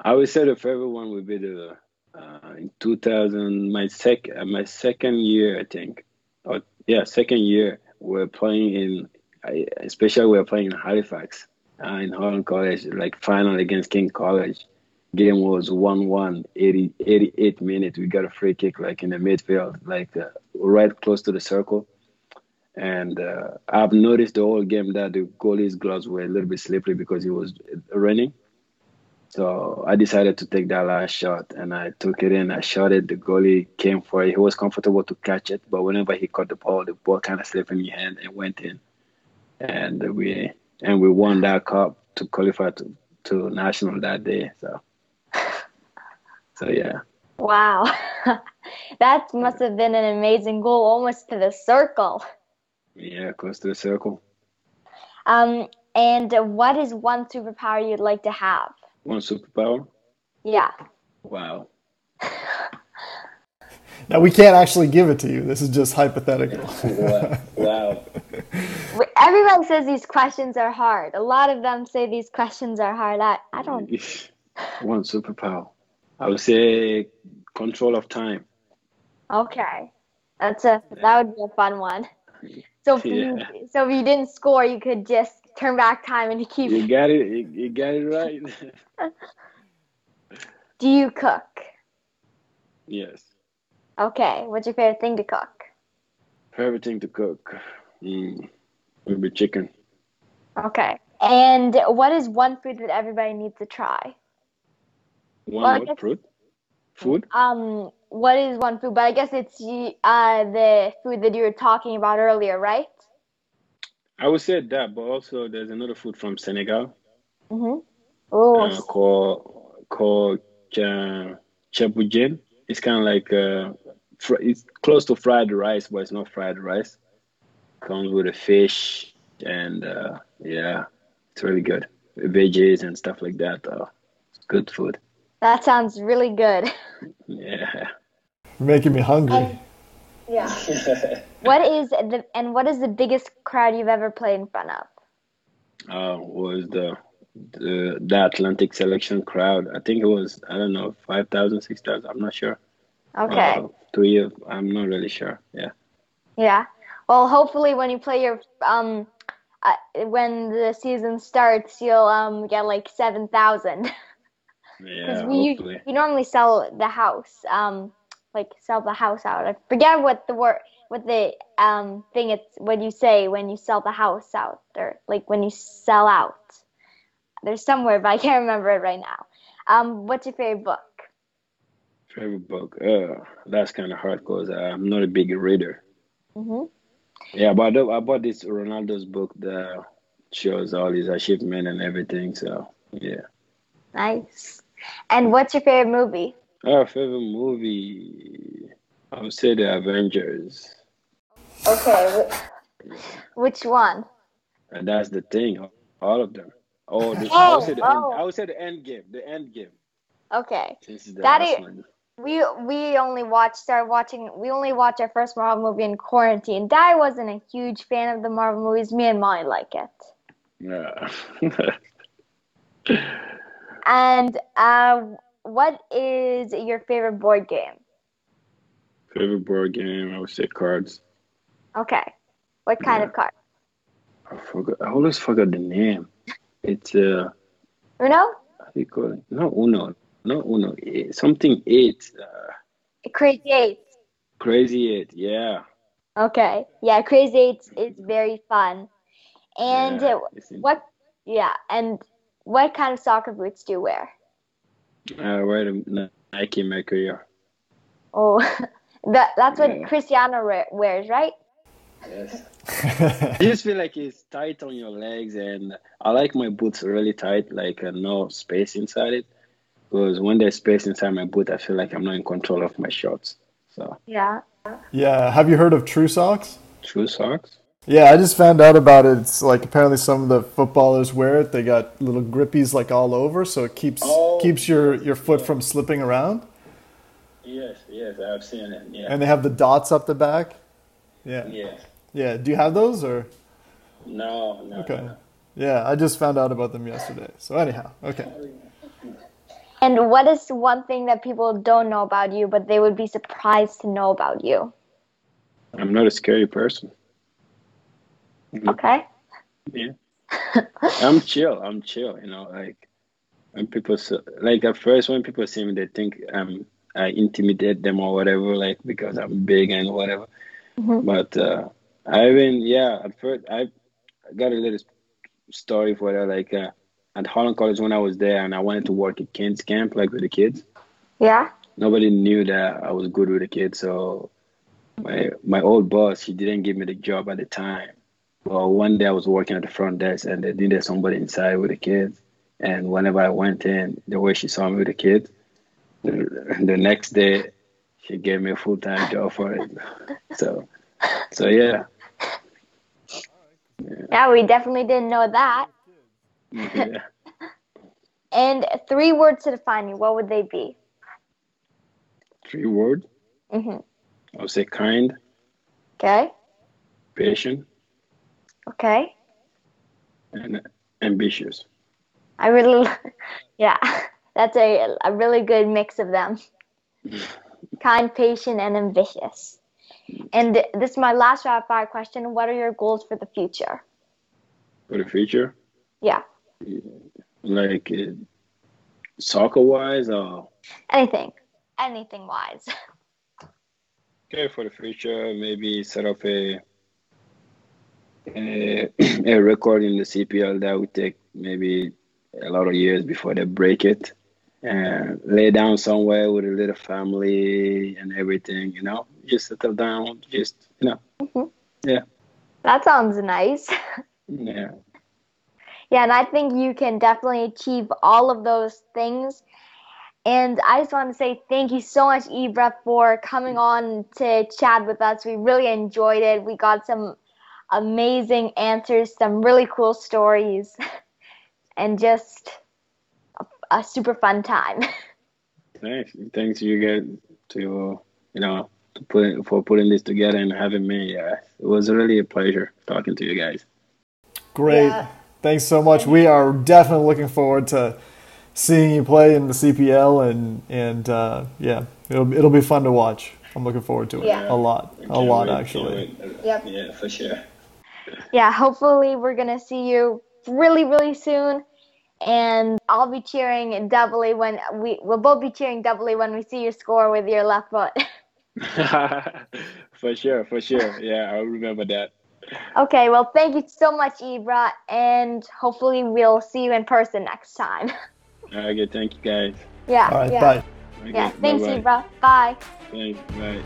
I would say the favorite one would be the uh, in 2000 my sec uh, my second year I think. Or yeah, second year we're playing in I- especially we're playing in Halifax uh, in Holland College like final against King College. Game was 1-1, 80, 88 minutes. We got a free kick like in the midfield, like uh, right close to the circle. And uh, I've noticed the whole game that the goalie's gloves were a little bit slippery because he was running. So I decided to take that last shot and I took it in. I shot it. The goalie came for it. He was comfortable to catch it, but whenever he caught the ball, the ball kind of slipped in his hand and went in. and we and we won that cup to qualify to, to national that day. So so yeah. Wow. that must have been an amazing goal, almost to the circle. Yeah, close to the circle. Um, and what is one superpower you'd like to have? One superpower? Yeah. Wow. Now we can't actually give it to you. This is just hypothetical. wow. Everybody says these questions are hard. A lot of them say these questions are hard. I, I don't. One superpower. I would say control of time. Okay, that's a that would be a fun one. So if yeah. you, so if you didn't score, you could just turn back time and keep. You got it. You, you got it right. Do you cook? Yes. Okay. What's your favorite thing to cook? Favorite thing to cook? Mm, maybe chicken. Okay. And what is one food that everybody needs to try? One well, what fruit? Food? Um, what is one food? But I guess it's uh the food that you were talking about earlier, right? I would say that, but also there's another food from Senegal. Mhm. Oh. Uh, called called uh, thieboudienne. It's kind of like uh, fr- it's close to fried rice, but it's not fried rice. Comes with a fish and uh, yeah, it's really good. Veggies and stuff like that. Uh, good food. That sounds really good. Yeah. making me hungry. And, yeah. what is the and what is the biggest crowd you've ever played in front of? Uh, was the the the Atlantic selection crowd. I think it was I don't know 5,000, 6,000. I'm not sure. Okay. Uh, three. I'm not really sure. Yeah. Yeah. Well, hopefully when you play your um, uh, when the season starts, you'll um get like seven thousand. Yeah. we hopefully. we normally sell the house um like sell the house out. I forget what the word what the um thing it's what you say when you sell the house out or like when you sell out. There's somewhere, but I can't remember it right now. Um, what's your favorite book? Favorite book? Uh, that's kind of hard because I'm not a big reader. Mm-hmm. Yeah, but I bought this Ronaldo's book that shows all his achievement and everything. So yeah. Nice. And what's your favorite movie? Our favorite movie, I would say The Avengers. Okay, which one? And that's the thing, all of them. Oh, the, oh, I, would say the oh. end, I would say the end game. The end game. Okay. That is, we we only watched started watching we only watched our first Marvel movie in quarantine. Dad wasn't a huge fan of the Marvel movies. Me and Molly like it. Yeah. and uh, what is your favorite board game? Favorite board game, I would say cards. Okay. What kind yeah. of card? I forgot. I always forgot the name. It's uh. Uno. How do you call it? No Uno. No Uno. Something eight. Uh, Crazy Eight. Crazy Eight. Yeah. Okay. Yeah, Crazy Eight is very fun. And yeah, what? Yeah, and what kind of soccer boots do you wear? I wear the Nike Mercurial. Oh, that that's what yeah. Cristiano wears, right? Yes. you just feel like it's tight on your legs, and I like my boots really tight, like uh, no space inside it. Because when there's space inside my boot, I feel like I'm not in control of my shorts. So yeah. Yeah. Have you heard of TruSox? True Socks. Yeah, I just found out about it. It's like apparently some of the footballers wear it. They got little grippies like all over, so it keeps oh, keeps your, your foot from slipping around. Yes, yes, I've seen it. Yeah. And they have the dots up the back. Yeah. Yes. Yeah. Do you have those or? No. no okay. No. Yeah, I just found out about them yesterday. So anyhow, okay. Oh, and what is one thing that people don't know about you, but they would be surprised to know about you? I'm not a scary person. Okay. Yeah. I'm chill. I'm chill. You know, like when people like at first when people see me, they think I'm I intimidate them or whatever, like because I'm big and whatever. Mm-hmm. But uh, I mean, yeah, at first I got a little story for that. Like uh, at Holland College when I was there, and I wanted to work at kids camp, like with the kids. Yeah. Nobody knew that I was good with the kids, so my my old boss he didn't give me the job at the time Well, one day I was working at the front desk and they needed somebody inside with the kids. And whenever I went in, the way she saw me with the kids, the, the next day she gave me a full time job for it. So, so yeah. yeah. Yeah, we definitely didn't know that. yeah. And three words to define you, what would they be? Three words? hmm I would say kind, Okay. patient, Okay. and ambitious. I really, yeah, that's a, a really good mix of them. kind, patient, and ambitious. And this is my last rapid fire question. What are your goals for the future? For the future, Yeah, like uh, soccer wise, or anything, anything wise. okay, for the future, maybe set up a a, a record in the CPL that would take maybe a lot of years before they break it. And lay down somewhere with a little family and everything, you know, just settle down, just you know, mm-hmm. Yeah. That sounds nice. yeah. Yeah, and I think you can definitely achieve all of those things. And I just want to say thank you so much, Ibra, for coming on to chat with us. We really enjoyed it. We got some amazing answers, some really cool stories, and just a, a super fun time. Thanks, thanks you guys to you know to put for putting this together and having me. Yeah, it was really a pleasure talking to you guys. Great. Yeah. Thanks so much. We are definitely looking forward to seeing you play in the CPL, and and uh, yeah, it'll it'll be fun to watch. I'm looking forward to it Yeah. a lot, a lot wait, actually. Yep. Yeah, for sure. yeah, hopefully we're gonna see you really, really soon. And I'll be cheering doubly when we we'll both be cheering doubly when we see you score with your left foot. for sure, for sure. Yeah, I'll remember that. okay, well thank you so much, Ibra, and hopefully we'll see you in person next time. Okay, thank you guys. yeah. All right, yeah. bye. Okay, Yeah. Thanks, bye-bye. Ibra. Bye. Thanks, bye.